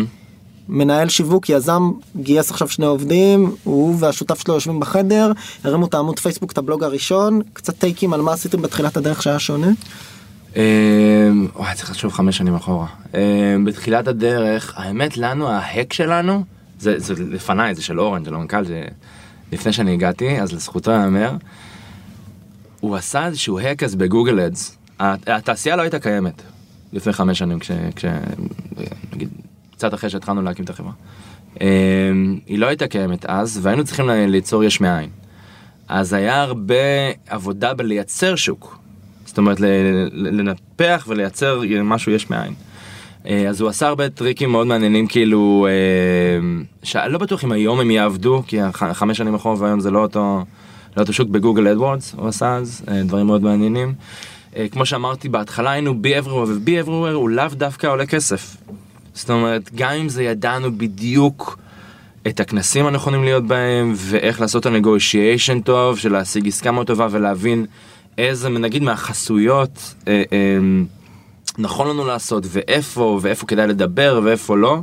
מנהל שיווק, יזם, גייס עכשיו שני עובדים, הוא והשותף שלו יושבים בחדר, הרימו את העמוד פייסבוק, את הבלוג הראשון, קצת טייקים על מה עשיתם בתחילת הדרך שהיה שונה. אה, וואי צריך לחשוב חמש שנים אחורה. אה, בתחילת הדרך האמת לנו ההק שלנו זה, זה לפניי זה של אורן של המנכ"ל זה לפני שאני הגעתי אז לזכותו ייאמר. הוא עשה איזשהו אז בגוגל אדס. התעשייה לא הייתה קיימת לפני חמש שנים כש... כש נגיד קצת אחרי שהתחלנו להקים את החברה. אה, היא לא הייתה קיימת אז והיינו צריכים ליצור יש מאין. אז היה הרבה עבודה בלייצר שוק. זאת אומרת לנפח ולייצר משהו יש מאין. אה, אז הוא עשה הרבה טריקים מאוד מעניינים כאילו אה, שאני לא בטוח אם היום הם יעבדו כי חמש שנים אחורה והיום זה לא אותו, לא אותו שוק בגוגל אדוורדס הוא עשה אז אה, דברים מאוד מעניינים. כמו שאמרתי בהתחלה היינו be everywhere ו be everywhere הוא לאו דווקא עולה כסף. זאת אומרת גם אם זה ידענו בדיוק את הכנסים הנכונים להיות בהם ואיך לעשות ה negotiation טוב של להשיג עסקה מאוד טובה ולהבין איזה נגיד מהחסויות אה, אה, נכון לנו לעשות ואיפה ואיפה כדאי לדבר ואיפה לא.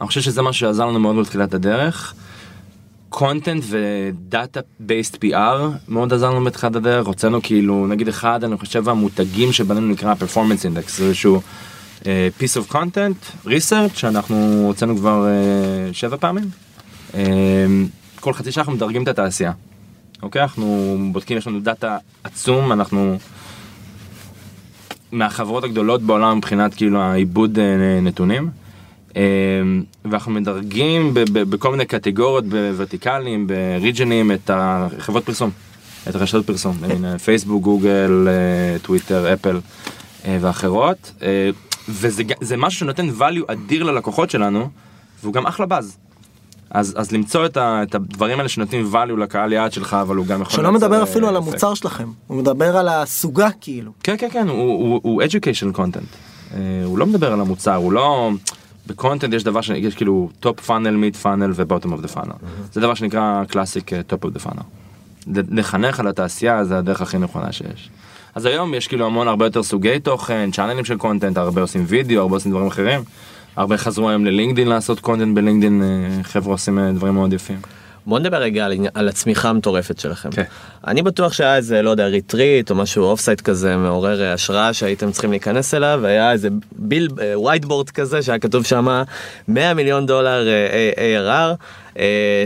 אני חושב שזה מה שעזר לנו מאוד בתחילת הדרך. content ו data based PR מאוד עזר לנו בתחילת הדרך הוצאנו כאילו נגיד אחד אני חושב המותגים שבנינו נקרא performance index זה איזשהו piece of content research שאנחנו הוצאנו כבר אה, שבע פעמים. אה, כל חצי שנה אנחנו מדרגים את התעשייה. אוקיי אנחנו בודקים יש לנו דאטה עצום אנחנו מהחברות הגדולות בעולם מבחינת כאילו העיבוד אה, נתונים. אה, ואנחנו מדרגים בכל מיני קטגוריות בוורטיקלים בריג'נים את החברות פרסום. את הרשתות פרסום, הנה, פייסבוק, גוגל, אה, טוויטר, אפל ואחרות. וזה משהו שנותן value אדיר ללקוחות שלנו, והוא גם אחלה באז. אז, אז למצוא את, ה, את הדברים האלה שנותנים value לקהל יעד שלך, אבל הוא גם יכול... שלא מדבר אה, אפילו על אפקט. המוצר שלכם, הוא מדבר על הסוגה כאילו. כן כן כן הוא, הוא, הוא education content. אה, הוא לא מדבר על המוצר הוא לא ב content יש דבר שיש כאילו top funnel mid funnel ו-bottom of the funnel. זה דבר שנקרא classic top of the funnel. לחנך על התעשייה זה הדרך הכי נכונה שיש. אז היום יש כאילו המון הרבה יותר סוגי תוכן צ'אנלים של content הרבה עושים וידאו הרבה עושים דברים אחרים. הרבה חזרו היום ללינקדין לעשות content בלינקדין אה, חבר'ה עושים אה, דברים מאוד יפים. בוא נדבר רגע על, על הצמיחה המטורפת שלכם. כן. אני בטוח שהיה איזה, לא יודע, retreat או משהו off site כזה מעורר אה, השראה שהייתם צריכים להיכנס אליו, והיה איזה ביל, whiteboard כזה שהיה כתוב שם 100 מיליון דולר ARR,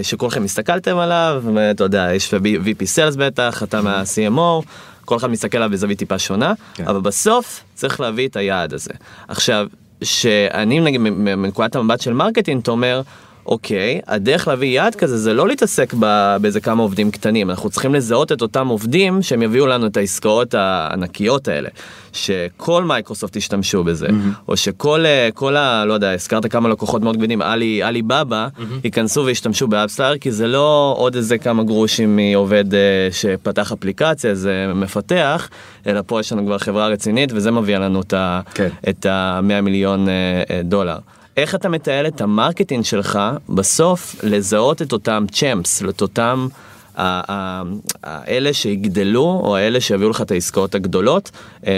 שכולכם הסתכלתם עליו, ואתה יודע, יש VP Sales בטח, אתה מה-CMO. כל אחד מסתכל עליו בזווית טיפה שונה, כן. אבל בסוף צריך להביא את היעד הזה. עכשיו, שאני נגיד מנקודת המבט של marketing, אתה אומר, אוקיי, הדרך להביא יעד כזה זה לא להתעסק באיזה כמה עובדים קטנים, אנחנו צריכים לזהות את אותם עובדים שהם יביאו לנו את העסקאות הענקיות האלה, שכל מייקרוסופט ישתמשו בזה, או שכל, אה, ה... לא יודע, הזכרת כמה לקוחות מאוד כבדים, עלי, עלי בבא, ייכנסו וישתמשו באפספלייר, כי זה לא עוד איזה כמה גרושים מעובד אה, שפתח אפליקציה, זה מפתח, אלא פה יש לנו כבר חברה רצינית, וזה מביא לנו את ה- כן. את ה-100 מיליון אה, דולר. איך אתה מתעל את ה marketing שלך בסוף לזהות את אותם champs, את אותם ה- ה- האלה שיגדלו או האלה שיביאו לך את העסקאות הגדולות אה,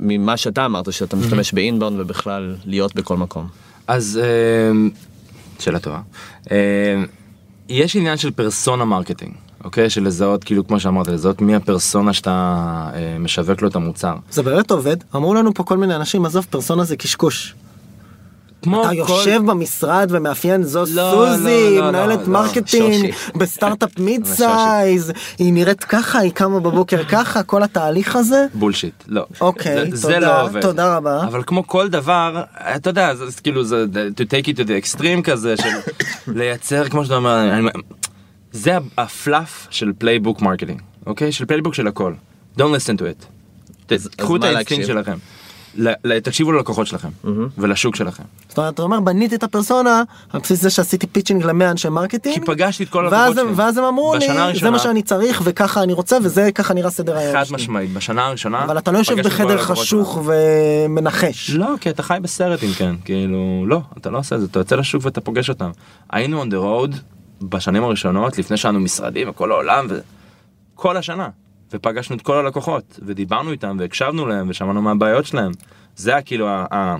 ממה שאתה אמרת שאתה משתמש ב inbound ובכלל להיות בכל מקום. אז אה, שאלה טובה. אה, יש עניין של persona marketing, אוקיי? של לזהות, כאילו, כמו שאמרת, לזהות מי הפרסונה שאתה אה, משווק לו את המוצר. זה באמת עובד אמרו לנו פה כל מיני אנשים עזוב פרסונה זה קשקוש. כמו אתה כל- יושב במשרד ומאפיין זו לא, סוזי לא, לא, מנהלת לא, marketing שושי. בסטארט-אפ <laughs> mid. size היא נראית ככה היא קמה בבוקר ככה כל התהליך הזה. bullshit, לא. אוקיי, זה, זה תודה, לא עובד. תודה רבה. אבל כמו כל דבר, אתה יודע, זה, זה כאילו זה to take it to the extreme כזה של <coughs> לייצר, כמו שאתה אומר, אני, זה ה fluff של playbook marketing, אוקיי? של playbook של הכל. Don't listen to it. קחו את האינסטינקט? שלכם. תקשיבו ללקוחות שלכם ולשוק שלכם. זאת אומרת, אתה אומר בניתי את הפרסונה על בסיס זה שעשיתי pitching למאה אנשי marketing. כי פגשתי את כל הלקוחות הם- שלי. ואז הם אמרו לי בשנה זה הראשונה- מה שאני צריך וככה אני רוצה וזה ככה נראה סדר היום. חד שלי." משמעית, בשנה הראשונה... אבל אתה לא יושב בחדר חשוך. ומנחש. לא, כי אתה חי בסרט אם כן, כאילו, לא, אתה לא עושה את זה, אתה יוצא לשוק ואתה פוגש אותם. היינו on the road בשנים הראשונות, לפני שהיינו משרדים וכל העולם, וכל השנה, ופגשנו את כל הלקוחות, ודיברנו איתם, והקשבנו להם, ושמענו מה הבעיות שלהם. זה היה כאילו ה-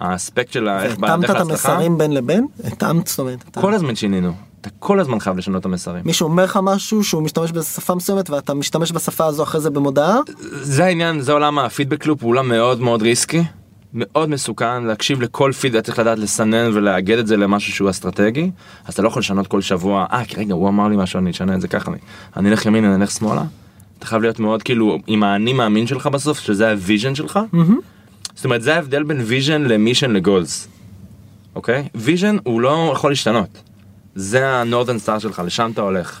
האספקט של איך התאמת בדרך את להצלחה. המסרים בין לבין? התאמת זאת אומרת. כל הזמן שינינו, אתה כל הזמן חייב לשנות את המסרים. מישהו אומר לך משהו שהוא משתמש בשפה מסוימת ואתה משתמש בשפה הזו אחרי זה במודעה זה העניין, זה עולם הפידבק לופ, הוא עולם מאוד מאוד ריסקי, מאוד מסוכן, להקשיב לכל פיד, אתה צריך לדעת לסנן ולאגד את זה למשהו שהוא אסטרטגי, אז אתה לא יכול לשנות כל שבוע, אה, רגע, הוא אמר לי משהו, אני אשנה את זה ככה, אני אלך ימינה, אני אלך שמאלה. אתה חייב להיות מאוד כאילו עם האני מאמין שלך בסוף, שזה ה vision שלך. זאת אומרת, זה ההבדל בין vision ל mission ל goals, אוקיי? vision הוא לא יכול להשתנות. זה ה northern star שלך, לשם אתה הולך.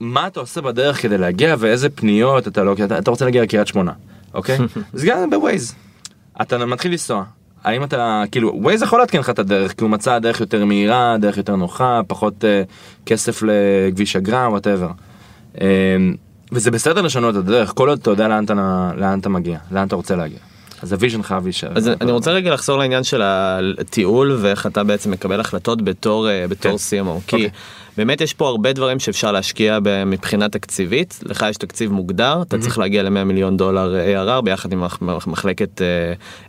מה אתה עושה בדרך כדי להגיע ואיזה פניות אתה לא, אתה, אתה רוצה להגיע לקריית שמונה, אוקיי? <laughs> אז גם ב Waze. אתה מתחיל לנסוע. האם אתה, כאילו, Waze יכול לעדכן לך את הדרך, כי הוא מצא דרך יותר מהירה, דרך יותר נוחה, פחות אה, כסף לכביש אגרה, whatever. אה, וזה בסדר לשנות את הדרך, כל עוד אתה יודע לאן אתה, לאן אתה מגיע, לאן אתה רוצה להגיע. אז ה vision חייב להישאר. אז אני רוצה רגע לחזור לעניין של הטיול ואיך אתה בעצם מקבל החלטות בתור אה, בתור כן. CMO כי אוקיי. באמת יש פה הרבה דברים שאפשר להשקיע מבחינה תקציבית. לך יש תקציב מוגדר אתה צריך להגיע ל-100 מיליון דולר ARR ביחד עם מח- מח- מחלקת אה,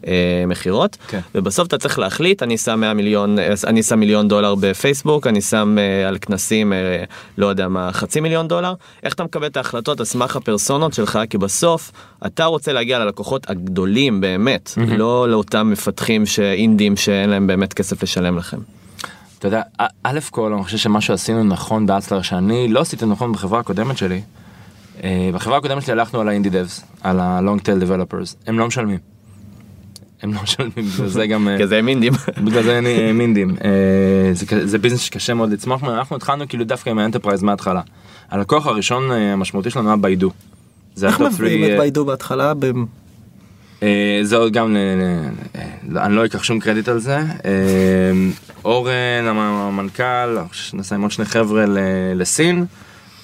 אה, מכירות. כן. ובסוף אתה צריך להחליט אני שם 100 מיליון אה, אני שם מיליון דולר בפייסבוק אני שם אה, על כנסים אה, לא יודע מה חצי מיליון דולר. איך אתה מקבל את ההחלטות? על סמך הפרסונות שלך כי בסוף אתה רוצה להגיע ללקוחות הגדולים באמת לא לאותם מפתחים שאינדים שאין להם באמת כסף לשלם לכם. אתה יודע, א- כל אני חושב שמה שעשינו נכון באצלר שאני לא עשיתי נכון בחברה הקודמת שלי. אה, בחברה הקודמת שלי הלכנו על האינדי דבס, על ה-long tail developers, הם לא משלמים. הם לא משלמים, <laughs> בגלל זה גם, אה, כי זה הם אינדים. <laughs> בגלל זה אני אה, מינדים. אה, זה business שקשה מאוד לצמוח ממנו, אנחנו התחלנו כאילו דווקא עם ה enterprise מההתחלה. הלקוח הראשון המשמעותי שלנו היה Baidu. זה איך מביאים את Baidu בהתחלה? אה, זה עוד גם, ל- אני לא אקח שום קרדיט על זה. אה, אורן המ- המנכ"ל, נסע עם עוד שני חבר'ה לסין,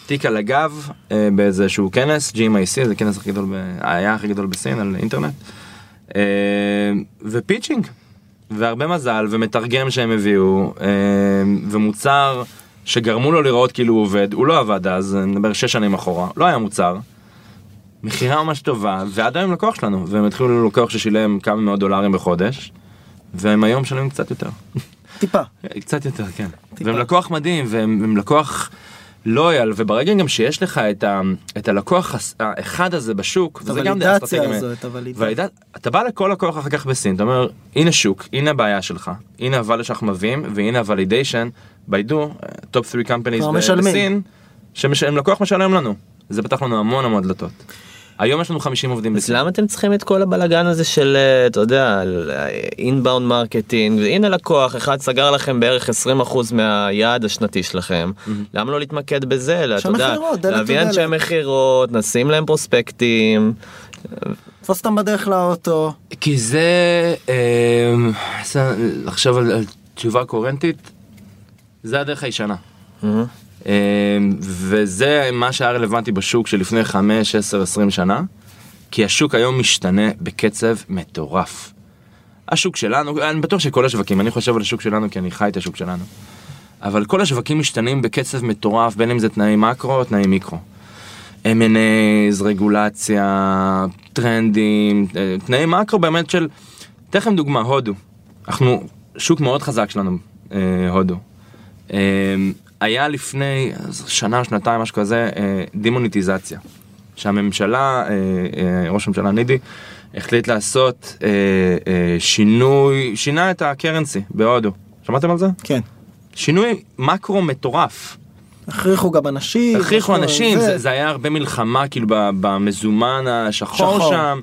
תיק על הגב אה, באיזשהו כנס, GMIC, זה כנס הכי גדול, היה הכי גדול בסין על אינטרנט. אה, ופיצ'ינג, והרבה מזל, ומתרגם שהם הביאו, אה, ומוצר שגרמו לו לראות כאילו הוא עובד, הוא לא עבד אז, אני מדבר שש שנים אחורה, לא היה מוצר. מכירה ממש טובה, ועד היום לקוח שלנו, והם התחילו לקוח ששילם כמה מאות דולרים בחודש, והם היום משלמים קצת יותר. טיפה. <laughs> קצת יותר, כן. טיפה. והם לקוח מדהים, והם, והם לקוח לויאל, וברגע גם שיש לך את, ה, את הלקוח האחד הזה בשוק, וזה גם הוולידציה אסטרטגיה. את הוולידציה. והלידע- אתה בא לכל לקוח אחר כך בסין, אתה אומר, הנה שוק, הנה הבעיה שלך, הנה ה value שאנחנו מביאים, והנה ה validation, Baidu, top 3 companies כבר ב- משלמים. בסין, שהם לקוח משלם לנו. זה פתח לנו המון המון דלתות. היום יש לנו 50 עובדים אז. למה אתם צריכים את כל הבלגן הזה של אה, אתה יודע inbound marketing והנה לקוח אחד סגר לכם בערך 20% מהיעד השנתי שלכם למה לא להתמקד בזה אלא, אתה יודע להביא. אנשי מכירות נשים להם פרוספקטים תפוס אותם בדרך לאוטו. כי זה, אה, זה- לחשוב על, על תשובה קוהרנטית, זה הדרך הישנה. אה, וזה מה שהיה רלוונטי בשוק של לפני 5, 10, 20 שנה, כי השוק היום משתנה בקצב מטורף. השוק שלנו, אני בטוח שכל השווקים, אני חושב על השוק שלנו כי אני חי את השוק שלנו. אבל כל השווקים משתנים בקצב מטורף, בין אם זה תנאי מקרו או תנאי מיקרו. M&A's, רגולציה, טרנדים, אה, תנאי מקרו באמת של, אתן לכם דוגמה, הודו. אנחנו, שוק מאוד חזק שלנו, אה, הודו. אה, היה לפני שנה, שנתיים, משהו כזה, אה, דימוניטיזציה. שהממשלה, אה, אה, ראש הממשלה נידי, החליט לעשות שינוי, שינה את הקרנסי בהודו. שמעתם על זה? כן. שינוי מקרו מטורף. הכריחו גם אנשים. הכריחו אנשים, זה. זה, זה היה הרבה מלחמה כאילו במזומן השחור שחור. שם.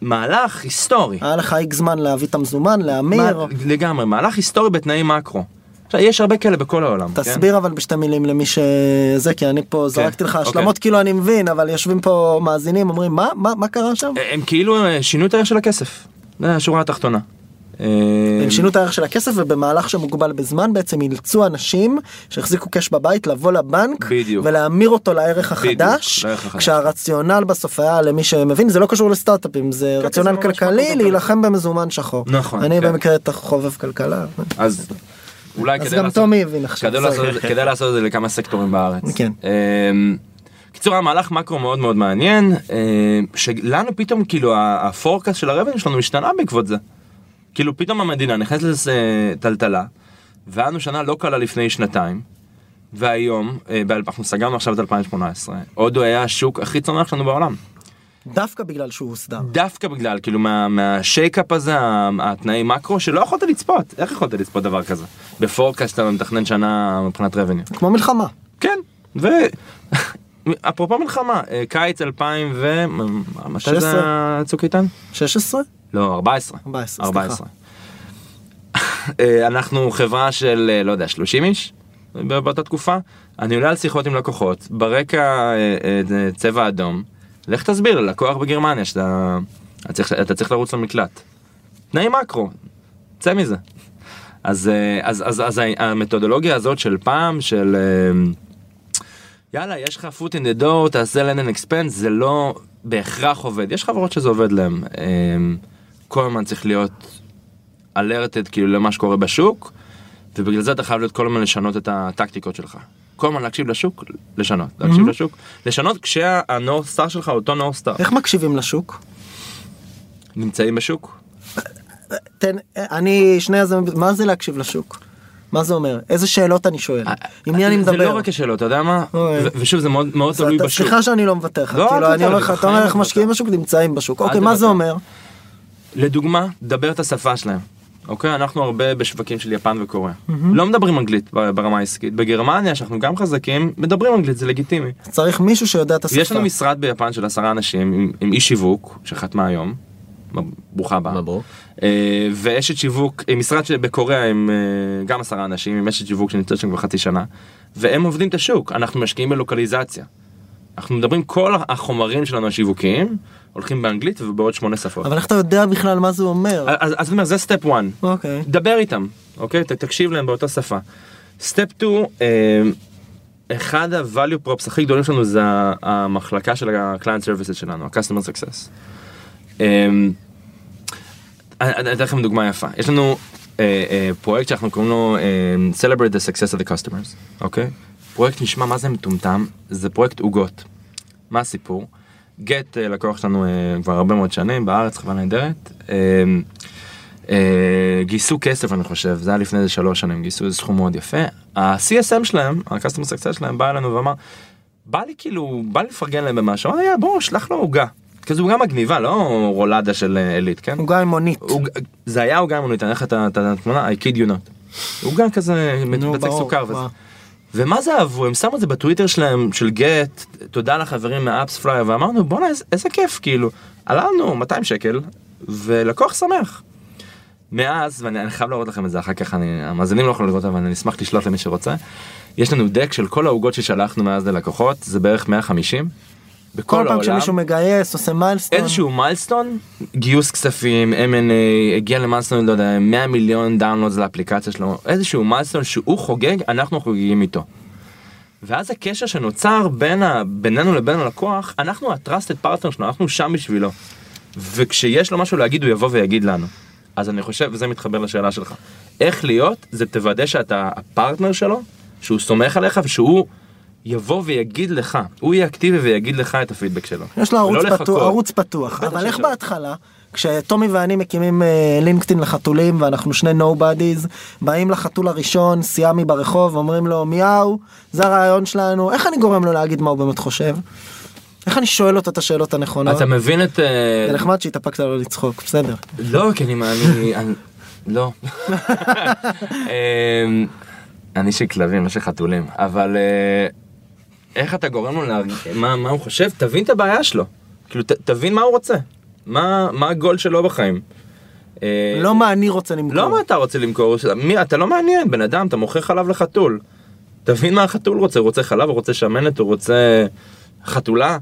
מהלך היסטורי. היה לך איקס זמן להביא את המזומן, להמיר. מה- לגמרי, מהלך היסטורי בתנאי מקרו. יש הרבה כאלה בכל העולם. כן? תסביר אבל בשתי מילים למי שזה, כי אני פה זרקתי לך אוקיי. השלמות כאילו אני מבין, אבל יושבים פה מאזינים אומרים מה, מה, מה קרה שם? הם כאילו אה, שינו את הערך של הכסף. זה השורה התחתונה. אה, הם שינו את הערך של הכסף ובמהלך שמוגבל בזמן בעצם אילצו אנשים שהחזיקו קאש בבית לבוא לבנק בדיוק. ולהמיר אותו לערך החדש, לערך החדש. כשהרציונל בסוף היה למי שמבין זה לא קשור לסטארט-אפים זה כן, רציונל כלכלי מקרו להילחם במזומן שחור. נכון, אני כן. במקרה את חובב כלכלה. אז אולי אז כדי גם לעשות- תומי הבין עכשיו. כדי. לעשות כדי לעשות את זה לכמה סקטורים בארץ. כן. אמ, קיצור המהלך מקרו מאוד מאוד מעניין אמ, שלנו פתאום כאילו הפורקאסט של הרבן שלנו השתנה בעקבות זה. כאילו פתאום המדינה נכנסת לזה טלטלה והיה לנו שנה לא קלה לפני שנתיים. והיום אה, אנחנו סגרנו עכשיו את 2018 הודו היה השוק הכי צונח שלנו בעולם דווקא בגלל שהוא הוסדר. דווקא בגלל כאילו מה, מהשייקאפ הזה התנאי מקרו שלא יכולת לצפות איך יכולת לצפות דבר כזה בפורקאסט אתה מתכנן שנה מבחינת רבניו. כמו מלחמה. כן, ואפרופו <laughs> מלחמה, אה, קיץ 2000 ו... מה שזה 19? היה צוק איתן? 16? לא, 14. 14, 14. אה, אנחנו חברה של, אה, לא יודע, 30 איש בא- באותה תקופה. אני עולה על שיחות עם לקוחות, ברקע אה, צבע אדום. לך תסביר ללקוח בגרמניה שאתה אתה צריך, אתה צריך לרוץ למקלט. תנאי מקרו, צא מזה. אז, אה, אז, אז, אז המתודולוגיה הזאת של פעם, של אה, יאללה, יש לך foot in the door, תעשה land and expense, זה לא בהכרח עובד. יש חברות שזה עובד להם. אה, כל הזמן צריך להיות alerted כאילו למה שקורה בשוק, ובגלל זה אתה חייב להיות כל הזמן לשנות את הטקטיקות שלך. כל הזמן להקשיב לשוק, לשנות, להקשיב Mhm. לשוק, לשנות כשהנור סטאר שלך אותו נור סטאר. איך מקשיבים לשוק? נמצאים בשוק? תן, אני שני יזמים, מה זה להקשיב לשוק? מה זה אומר? איזה שאלות אני שואל? עם מי אני מדבר? זה לא רק השאלות, אתה יודע מה? ושוב זה מאוד תלוי אתה- בשוק. סליחה שאני לא מוותר לך, לא, כאילו אני אומר לך, אתה אומר לא איך משקיעים בשוק נמצאים בשוק, אוקיי מה זה. אומר? לדוגמה, דבר את השפה שלהם. אוקיי, אנחנו הרבה בשווקים של יפן וקוריאה. לא מדברים אנגלית ברמה העסקית. בגרמניה, שאנחנו גם חזקים, מדברים אנגלית, זה לגיטימי. צריך מישהו שיודע את השפה. יש לנו משרד ביפן של עשרה אנשים עם, עם איש שיווק שחתמה היום. ברוכה הבאה. מברוק. אה, ואשת שיווק, עם משרד שבקוריאה עם אה, גם עשרה אנשים, עם אשת שיווק שנמצאת שם כבר חצי שנה, והם עובדים את השוק, אנחנו משקיעים בלוקליזציה. אנחנו מדברים, כל החומרים שלנו השיווקיים הולכים באנגלית ובעוד שמונה שפות. אבל איך אתה יודע בכלל מה זה אומר? אז, אני אומר, זה step 1, אוקיי. דבר איתם, אוקיי? ת, תקשיב להם באותה שפה. step 2, אה, אחד ה-value props הכי גדולים שלנו זה המחלקה של ה-client services שלנו, ה-customer success. אה, אני אתן לכם דוגמה יפה, יש לנו אה, אה, פרויקט שאנחנו קוראים לו Celebrate the Success of the Customers, אוקיי? פרויקט נשמע מה זה מטומטם, זה פרויקט עוגות. מה הסיפור? גט אה, לקוח שלנו אה, כבר הרבה מאוד שנים בארץ, חברה נהדרת. אה, אה, גייסו כסף אני חושב, זה היה לפני איזה שלוש שנים, גייסו איזה סכום מאוד יפה. ה- CSM שלהם, ה- Customer Success שלהם בא אלינו ואמר, בא לי כאילו, בא לי לפרגן להם במשהו, אמר, יאללה בוא, שלח לו עוגה. כזה עוגה מגניבה, לא רולדה של עילית, כן? עוגה עם מונית. זה היה עוגה מונית, אני אראה לך את התמונה, I kid you not. עוגה כזה, ברור, סוכר? וזה. ומה זה אהבו, הם שמו את זה בטוויטר שלהם, של Gett, תודה לחברים מה AppsFlyer, ואמרנו בואנה איזה, איזה כיף, כאילו, עלה לנו 200 שקל, ולקוח שמח. מאז, ואני אני חייב להראות לכם את זה אחר כך, אני, המאזינים לא יכולים לראות אבל אני אשמח לשלוח למי שרוצה, יש לנו deck של כל העוגות ששלחנו מאז ללקוחות, זה בערך 150. בכל כל פעם העולם. כשמישהו מגייס עושה milestone. איזשהו milestone, גיוס כספים, M&A, הגיע ל milestone, לא יודע, 100 מיליון downloads לאפליקציה שלו, איזשהו milestone שהוא חוגג, אנחנו חוגגים איתו. ואז הקשר שנוצר בין ה... בינינו לבין הלקוח, אנחנו ה- trusted partner שלו, אנחנו שם בשבילו. וכשיש לו משהו להגיד, הוא יבוא ויגיד לנו. אז אני חושב, וזה מתחבר לשאלה שלך, איך להיות, זה תוודא שאתה הפרטנר שלו, שהוא סומך עליך ושהוא יבוא ויגיד לך, הוא יהיה אקטיבי ויגיד לך את הפידבק שלו. יש לו ערוץ ולא פתוח. ערוץ פתוח, אבל איך. בהתחלה, כשטומי ואני מקימים אה, לינקדאין לחתולים ואנחנו שני נובדיז באים לחתול הראשון סיאמי ברחוב אומרים לו מיהו זה הרעיון שלנו איך אני גורם לו להגיד מה הוא באמת חושב. איך אני שואל אותו את השאלות הנכונות. אתה מבין את... אה, זה נחמד שהתאפקת לא לצחוק בסדר. לא, כי אני... אני- לא. <laughs> אמ, אני של כלבים, לא של חתולים, אבל אה, איך אתה גורם לו להרגיש, מה מה הוא חושב? תבין את הבעיה שלו. כאילו, ת- תבין מה הוא רוצה. מה מה הגול שלו בחיים. אה, לא מה אני רוצה למכור. לא מה אתה רוצה למכור, מי, אתה לא מעניין, בן אדם, אתה מוכר חלב לחתול. תבין מה החתול רוצה, הוא רוצה חלב, הוא רוצה שמנת, הוא רוצה חתולה.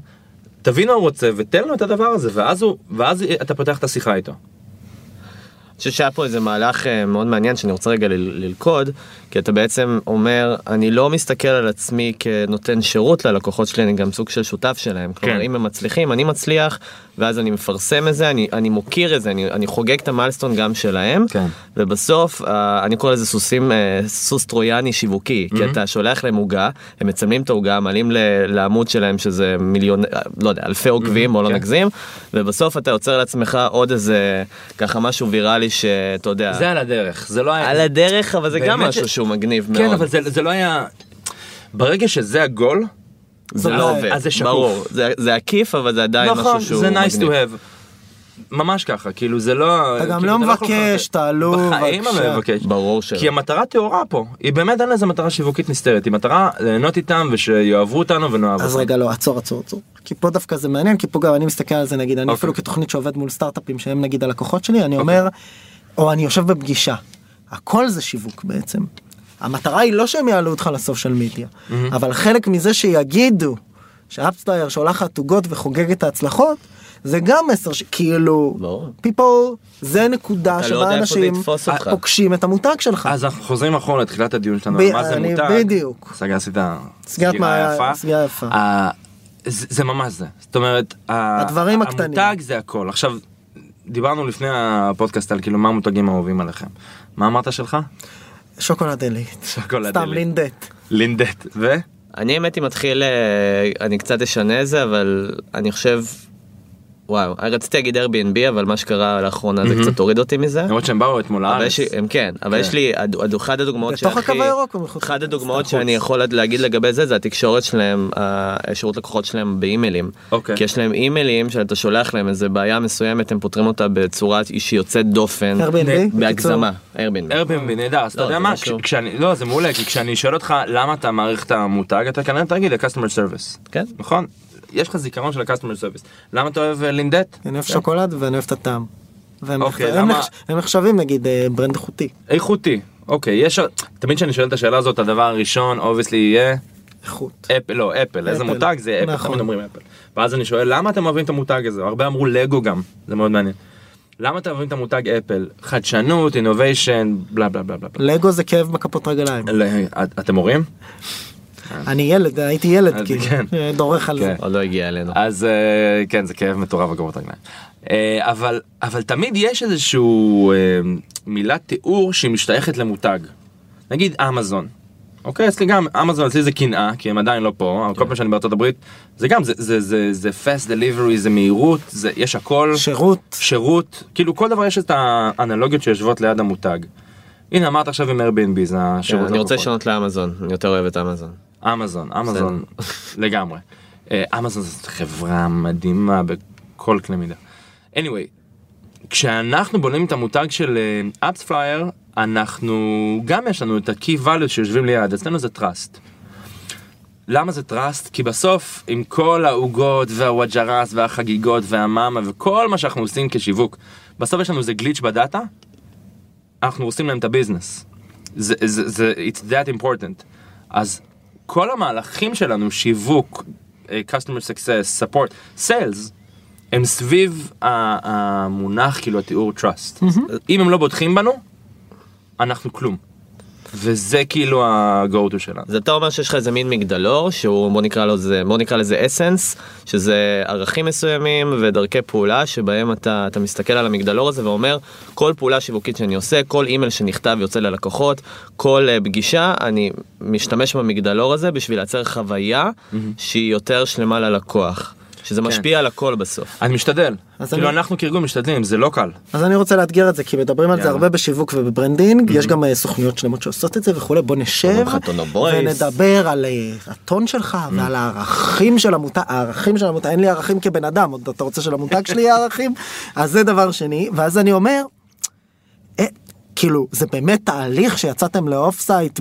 תבין מה הוא רוצה ותן לו את הדבר הזה, ואז, הוא, ואז אתה פותח את השיחה איתו. אני חושב שהיה פה איזה מהלך אה, מאוד מעניין שאני רוצה רגע ל- ללכוד, כי אתה בעצם אומר, אני לא מסתכל על עצמי כנותן שירות ללקוחות שלי, אני גם סוג של שותף שלהם. כלומר, כן. אם הם מצליחים, אני מצליח, ואז אני מפרסם את זה, אני, אני מוקיר את זה, אני, אני חוגג את המיילסטון גם שלהם, כן. ובסוף, אה, אני קורא לזה סוסים, אה, סוס טרויאני שיווקי, כי אתה שולח להם עוגה, הם מצלמים את העוגה, מעלים ל- לעמוד שלהם שזה מיליון, אה, לא יודע, אלפי עוקבים, בוא לא כן. נגזים, ובסוף אתה יוצר לעצמך עוד איזה, ככה משהו ויראלי שאתה יודע, זה על הדרך, זה לא היה... על הדרך, אבל זה גם משהו ש- שהוא מגניב מאוד. כן, אבל זה, זה לא היה... ברגע שזה הגול, זה אז- לא עובד, אז זה שקוף. ברור, זה- זה עקיף, אבל זה עדיין נכון, משהו שהוא זה nice to מגניב. have. ממש ככה, כאילו זה לא... אתה גם כאילו, לא יכול מבקש. תעלו, בחיים בבקשה. אני מבקש. ברור שלא. כי המטרה טהורה פה, היא באמת אין לזה מטרה שיווקית נסתרת, היא מטרה ליהנות איתם ושיאהבו אותנו ונאהב אז אותם. רגע לא עצור עצור עצור כי פה דווקא זה מעניין כי פה גם אני מסתכל על זה נגיד אני אוקיי. אפילו כתוכנית שעובד מול סטארט-אפים שהם נגיד הלקוחות שלי אני אומר או אני יושב בפגישה הכל זה שיווק בעצם. המטרה היא לא שהם יעלו אותך לסושיאל מדיה אבל חלק מזה שיגידו שאפסטייר שולחת עוגות וחוגג את ההצלחות זה גם מסר שכאילו people זה נקודה לא שבה אנשים. פוגשים את המותג שלך. אז אנחנו חוזרים אחורה לתחילת הדיון שלנו, מה זה אני- מותג. בדיוק. סגר עשית סגירה מה- יפה. סגירה יפה. זה זה ממש זה. זאת אומרת, הדברים הקטנים. המותג זה הכל. עכשיו, דיברנו לפני הפודקאסט על כאילו מה המותגים האהובים עליכם. מה אמרת שלך? שוקולד עילית. שוקולד סתם עילית. לינדט. לינדט. ו? אני האמת היא מתחיל, אה, אני קצת אשנה את זה, אבל אני חושב, וואו, רציתי להגיד Airbnb, אבל מה שקרה לאחרונה זה קצת הוריד אותי מזה. למרות שהם באו אתמול לארץ. כן, אבל כן. יש לי, אחד הדוגמאות בתוך שהכי, הקו הירוק או מחוץ? אחד הדוגמאות שאני. יכול להגיד לגבי זה, זה התקשורת שלהם, השירות לקוחות שלהם באימיילים. אוקיי. כי יש להם אימיילים שאתה שולח להם איזה בעיה מסוימת, הם פותרים אותה בצורה שהיא יוצאת דופן, Airbnb? בהגזמה, Airbnb. Airbnb נהדר, אז אתה לא, יודע מה, כשאני, לא זה מעולה, כי כשאני שואל אותך למה אתה מעריך את המותג, אתה כנראה תגיד ל- customer service, כן. נכון? יש לך זיכרון של ה- customer service. למה אתה אוהב אה, Lindt? אני אוהב שוקולד ואני אוהב את הטעם. והם אוקיי, הם למה- נחש- הם נחשבים נגיד אה, brand איכותי. איכותי. אוקיי, יש, תמיד כשאני שואל את השאלה הזאת, הדבר הראשון, obviously יהיה איכות. אפל, לא, אפל, איזה. מותג זה אפל, נכון. תמיד אומרים אפל. ואז אני שואל, למה אתם אוהבים את המותג הזה? הרבה אמרו לגו גם, זה מאוד מעניין. למה אתם אוהבים את המותג אפל? חדשנות, אינוביישן, בלה בלה בלה בלה. לגו זה כאב בכפות רגליים. את- אתם הורים? אני ילד הייתי ילד כאילו כן. <laughs> דורך על זה. כן. עוד לא הגיע אלינו. אז אה, כן זה כאב מטורף בגובות רגליים. אה, אבל אבל תמיד יש איזשהו אה, מילת תיאור שהיא משתייכת למותג. נגיד אמזון. אוקיי אצלי גם אמזון אצלי זה קנאה כי הם עדיין לא פה אבל כל פעם שאני בארצות הברית זה גם זה זה זה זה fast delivery זה מהירות זה יש הכל שירות. שירות כאילו כל דבר יש את האנלוגיות שיושבות ליד המותג. הנה אמרת עכשיו עם Airbnb זה כן, השירות. אני רוצה לקוחות. לשנות לאמזון, אני יותר אוהב את אמזון. אמזון, אמזון, לגמרי. אה, אמזון זאת חברה מדהימה בכל קנה מידה. anyway, כשאנחנו בונים את המותג של AppsFlyer, אנחנו, גם יש לנו את ה- key value שיושבים ליד, אצלנו זה trust. למה זה trust? כי בסוף, עם כל העוגות וה vouchers והחגיגות והמאמה וכל מה שאנחנו עושים כשיווק, בסוף יש לנו איזה glitch בדאטה, אנחנו עושים להם את ה business. זה, זה, זה, it's that important. אז כל המהלכים שלנו, שיווק, אה, customer success, support, sales, הם סביב המונח, כאילו התיאור trust. אם הם לא בוטחים בנו, אנחנו כלום. וזה כאילו ה-go to שלנו. אז אתה אומר שיש לך איזה מין מגדלור שהוא בוא נקרא לו זה בוא נקרא לזה אסנס שזה ערכים מסוימים ודרכי פעולה שבהם אתה אתה מסתכל על המגדלור הזה ואומר כל פעולה שיווקית שאני עושה כל אימייל שנכתב יוצא ללקוחות כל אה, פגישה אני משתמש במגדלור הזה בשביל לייצר חוויה שהיא יותר שלמה ללקוח. שזה משפיע על הכל בסוף. אני משתדל. אז כאילו אני- אנחנו כארגון משתדלים, זה לא קל. אז אני רוצה לאתגר את זה כי מדברים על זה. הרבה בשיווק ובברנדינג יש גם אה, סוכנויות שלמות שעושות את זה וכולי בוא נשב. ונדבר על אה, הטון שלך ועל הערכים של המותג הערכים של המותג אין לי ערכים כבן אדם אתה רוצה שלמותג שלי יהיה ערכים אז זה דבר שני ואז אני אומר. אה, כאילו זה באמת תהליך שיצאתם ל-offsite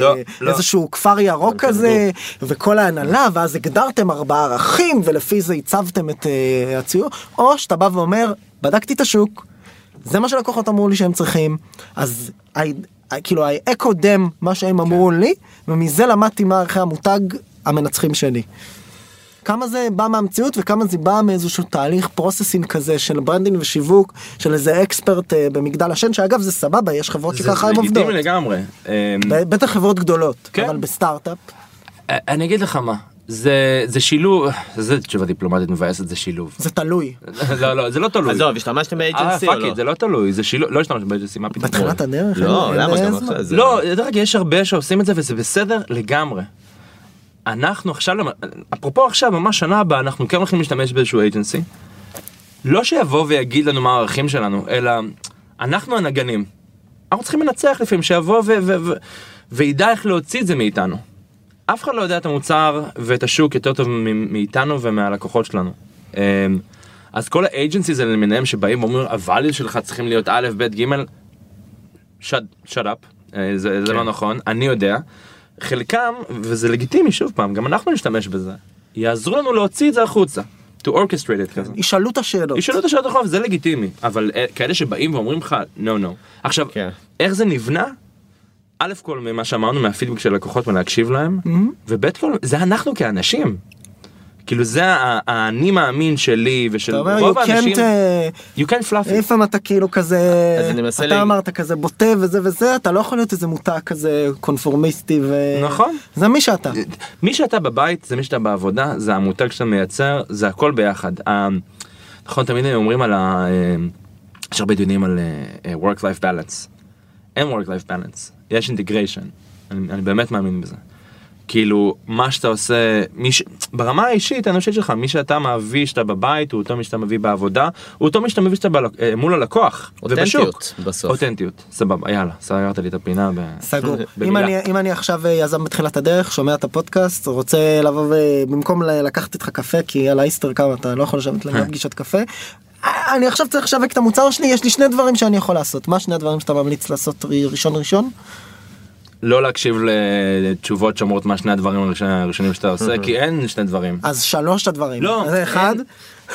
לא, לא. באיזשהו כפר ירוק כזה וכל ההנהלה ואז הגדרתם ארבעה ערכים ולפי זה הצבתם את אה, הציור או שאתה בא ואומר בדקתי את השוק זה מה שלקוחות אמרו לי שהם צריכים אז אה, אה, כאילו them מה שהם אמרו לי ומזה למדתי מה ערכי המותג המנצחים שלי. כמה זה בא מהמציאות וכמה זה בא מאיזשהו תהליך processing כזה של branding ושיווק של איזה expert אה, במגדל השן שאגב זה סבבה יש חברות זה שככה הם עובדות. לגיטימי לגמרי. אמ, ב- בטח חברות גדולות כן. אבל בסטארט-אפ אני אגיד לך מה, זה זה שילוב, זה תשובה דיפלומטית מבאסת, זה שילוב. זה תלוי <laughs> לא, לא, זה לא תלוי. עזוב, השתמשתם אה, באג'נסי או לא? זה לא תלוי, זה שילוב, לא השתמשנו באג'נסי, מה פתאום. בתחילת הדרך. לא, למה? זה- לא, דרך אגב, יש הרבה שעושים את זה וזה בסדר לגמרי. אנחנו עכשיו, אפרופו עכשיו, ממש שנה הבאה, אנחנו כן הולכים להשתמש באיזשהו אייג'נסי. לא שיבוא ויגיד לנו מה הערכים שלנו, אלא אנחנו הנגנים. אנחנו צריכים לנצח לפעמים, שיבוא וידע איך להוציא את זה מאיתנו. אף אחד לא יודע את המוצר ואת השוק יותר טוב מאיתנו ומהלקוחות שלנו. אמ, אז כל האג'נסיז האלה למיניהם שבאים ואומרים הvalue שלך צריכים להיות א', ב', ג', shut shut up, אה, זה, זה לא נכון, אני יודע. חלקם, וזה לגיטימי שוב פעם, גם אנחנו נשתמש בזה, יעזרו לנו להוציא את זה החוצה. to orchestrate it כזה. ישאלו את השאלות. ישאלו את השאלות הרחוב, זה לגיטימי, אבל אה, כאלה שבאים ואומרים לך, no no. עכשיו, כן. איך זה נבנה? א' כל ממה שאמרנו מהפידבק של לקוחות ולהקשיב להם, וב' כל זה אנחנו כאנשים. כאילו זה האני מאמין שלי ושל אתה אומר רוב you האנשים, can't אה, you can't fluff it. לפעמים אתה כאילו כזה אתה לה- אמרת כזה בוטה וזה וזה אתה לא יכול להיות איזה מותג כזה קונפורמיסטי ו... נכון. זה מי שאתה. מי שאתה בבית זה מי שאתה בעבודה זה המותג שאתה מייצר זה הכל ביחד. ה- נכון תמיד הם אומרים על ה... אה, יש הרבה דיונים על אה, work life balance. אין work life balance יש אינטגריישן. אני, אני באמת מאמין בזה. כאילו מה שאתה עושה מי ש... ברמה האישית האנושית שלך מי שאתה מביא שאתה בבית הוא אותו מי שאתה מביא בעבודה הוא אותו מי שאתה מביא שאתה בל... אה, מול הלקוח ובשוק. אותנטיות בסוף. אותנטיות סבבה יאללה סגרת לי את הפינה. ב... סגור. <laughs> אם. אני, אם אני עכשיו אה, יזם בתחילת הדרך, שומע את הפודקאסט, רוצה לבוא ובמקום ל- לקחת איתך קפה, כי על האיסטר כמה אתה לא יכול לשבת. <laughs> להם פגישת קפה, אה, אני עכשיו צריך לשווק את המוצר שלי, יש לי שני דברים שאני יכול לעשות. מה שני הדברים שאתה ממליץ לעשות ראשון ראשון? לא להקשיב לתשובות שאומרות מה שני הדברים הראשונים- שאתה עושה כי אין שני דברים. אז שלוש הדברים. לא, זה אחד,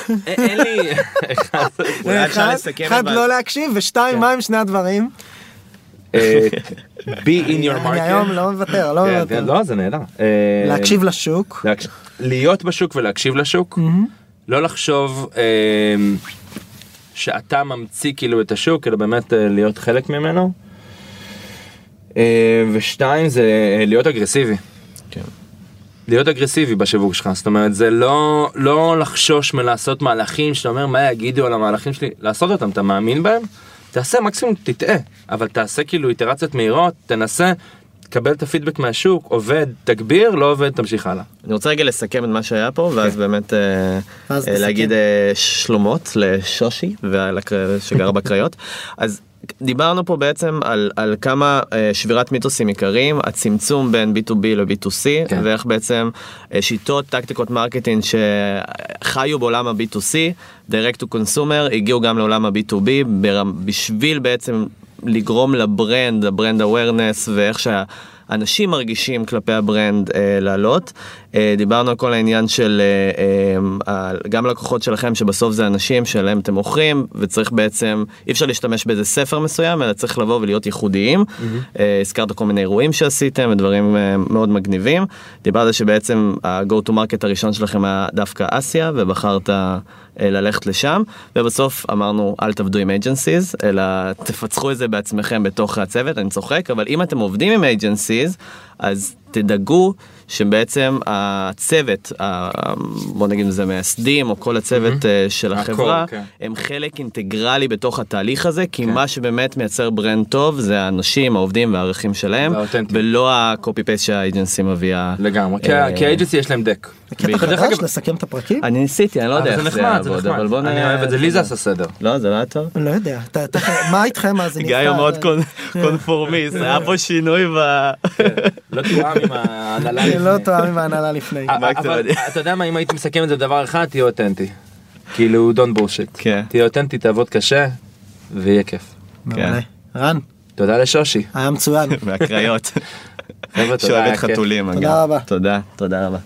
אין- אין לי <laughs> אחד. לא להקשיב, ושתיים, מה הם שני הדברים? אה, <laughs> be in your אני היום market. לא מוותר, לא כן, מוותר. כן, לא זה נהדר. אה, להקשיב לשוק. להיות בשוק ולהקשיב לשוק. לא לחשוב אה, שאתה ממציא כאילו את השוק אלא באמת אה, להיות חלק ממנו. אה, ושתיים זה אה, להיות אגרסיבי. כן. להיות אגרסיבי בשיווק שלך זאת אומרת זה לא לא לחשוש מלעשות מהלכים שאתה אומר מה יגידו על המהלכים שלי לעשות אותם אתה מאמין בהם תעשה מקסימום תטעה אבל תעשה כאילו איטרציות מהירות תנסה תקבל את ה-feedback מהשוק עובד תגביר לא עובד תמשיך הלאה. אני רוצה רגע לסכם את מה שהיה פה ואז באמת אה, ואז אה, תסכם. להגיד אה, שלומות לשושי שגר בקריות אז דיברנו פה בעצם על, על כמה אה, שבירת מיתוסים עיקריים הצמצום בין b2b ל-b2c כן. ואיך בעצם אה, שיטות טקטיקות marketing שחיו בעולם ה-b2c direct to consumer הגיעו גם לעולם ה-b2b ברמ- בשביל בעצם לגרום ל-brand, ה-brand awareness ואיך שהאנשים מרגישים כלפי ה-brand אה, לעלות. אה, דיברנו על כל העניין של אה, אה, גם לקוחות שלכם שבסוף זה אנשים שלהם אתם מוכרים וצריך בעצם אי אפשר להשתמש באיזה ספר מסוים אלא צריך לבוא ולהיות ייחודיים. אה, הזכרת כל מיני אירועים שעשיתם ודברים אה, מאוד מגניבים. דיברת שבעצם ה-go to market הראשון שלכם היה דווקא אסיה ובחרת ללכת לשם ובסוף אמרנו אל תעבדו עם agencies אלא תפצחו את זה בעצמכם בתוך הצוות אני צוחק אבל אם אתם עובדים עם agencies אז תדאגו שבעצם הצוות, ה- בוא נגיד אם זה מייסדים או כל הצוות אה, של הכל, החברה, כן. הם חלק אינטגרלי בתוך התהליך הזה, כי כן. מה שבאמת מייצר brand טוב זה האנשים, העובדים והערכים שלהם, והאותנטיות. ולא ה-copy paste שה-agency מביאה. לגמרי, כי אה, כי ה-agency יש להם deck. קטע חדש אגב- לסכם את הפרקים? אני ניסיתי, אני לא יודע אבל איך זה זה נחמד, זה יעבוד, אבל בוא נחמד. נ... אני אוהב את זה, ליזה עשה סדר. לא, זה לא היה טוב. לא יודע, מה איתכם אז? <laughs> גיא הוא מאוד קונ- קונפורמיסט, היה פה שינוי ב... לא תואם עם ההנהלה <laughs> אני לא. תואם עם ההנהלה לפני. אבל קצת? אתה יודע מה, אם הייתי מסכם את זה בדבר אחד, תהיה אותנטי. כאילו, דון בורשיט. כן. תהיה אותנטי, תעבוד קשה, ויהיה כיף. מעולה. רן, תודה לשושי. היה מצוין. מהקריות. שאוהבת. חתולים, תודה. רבה. תודה, תודה רבה.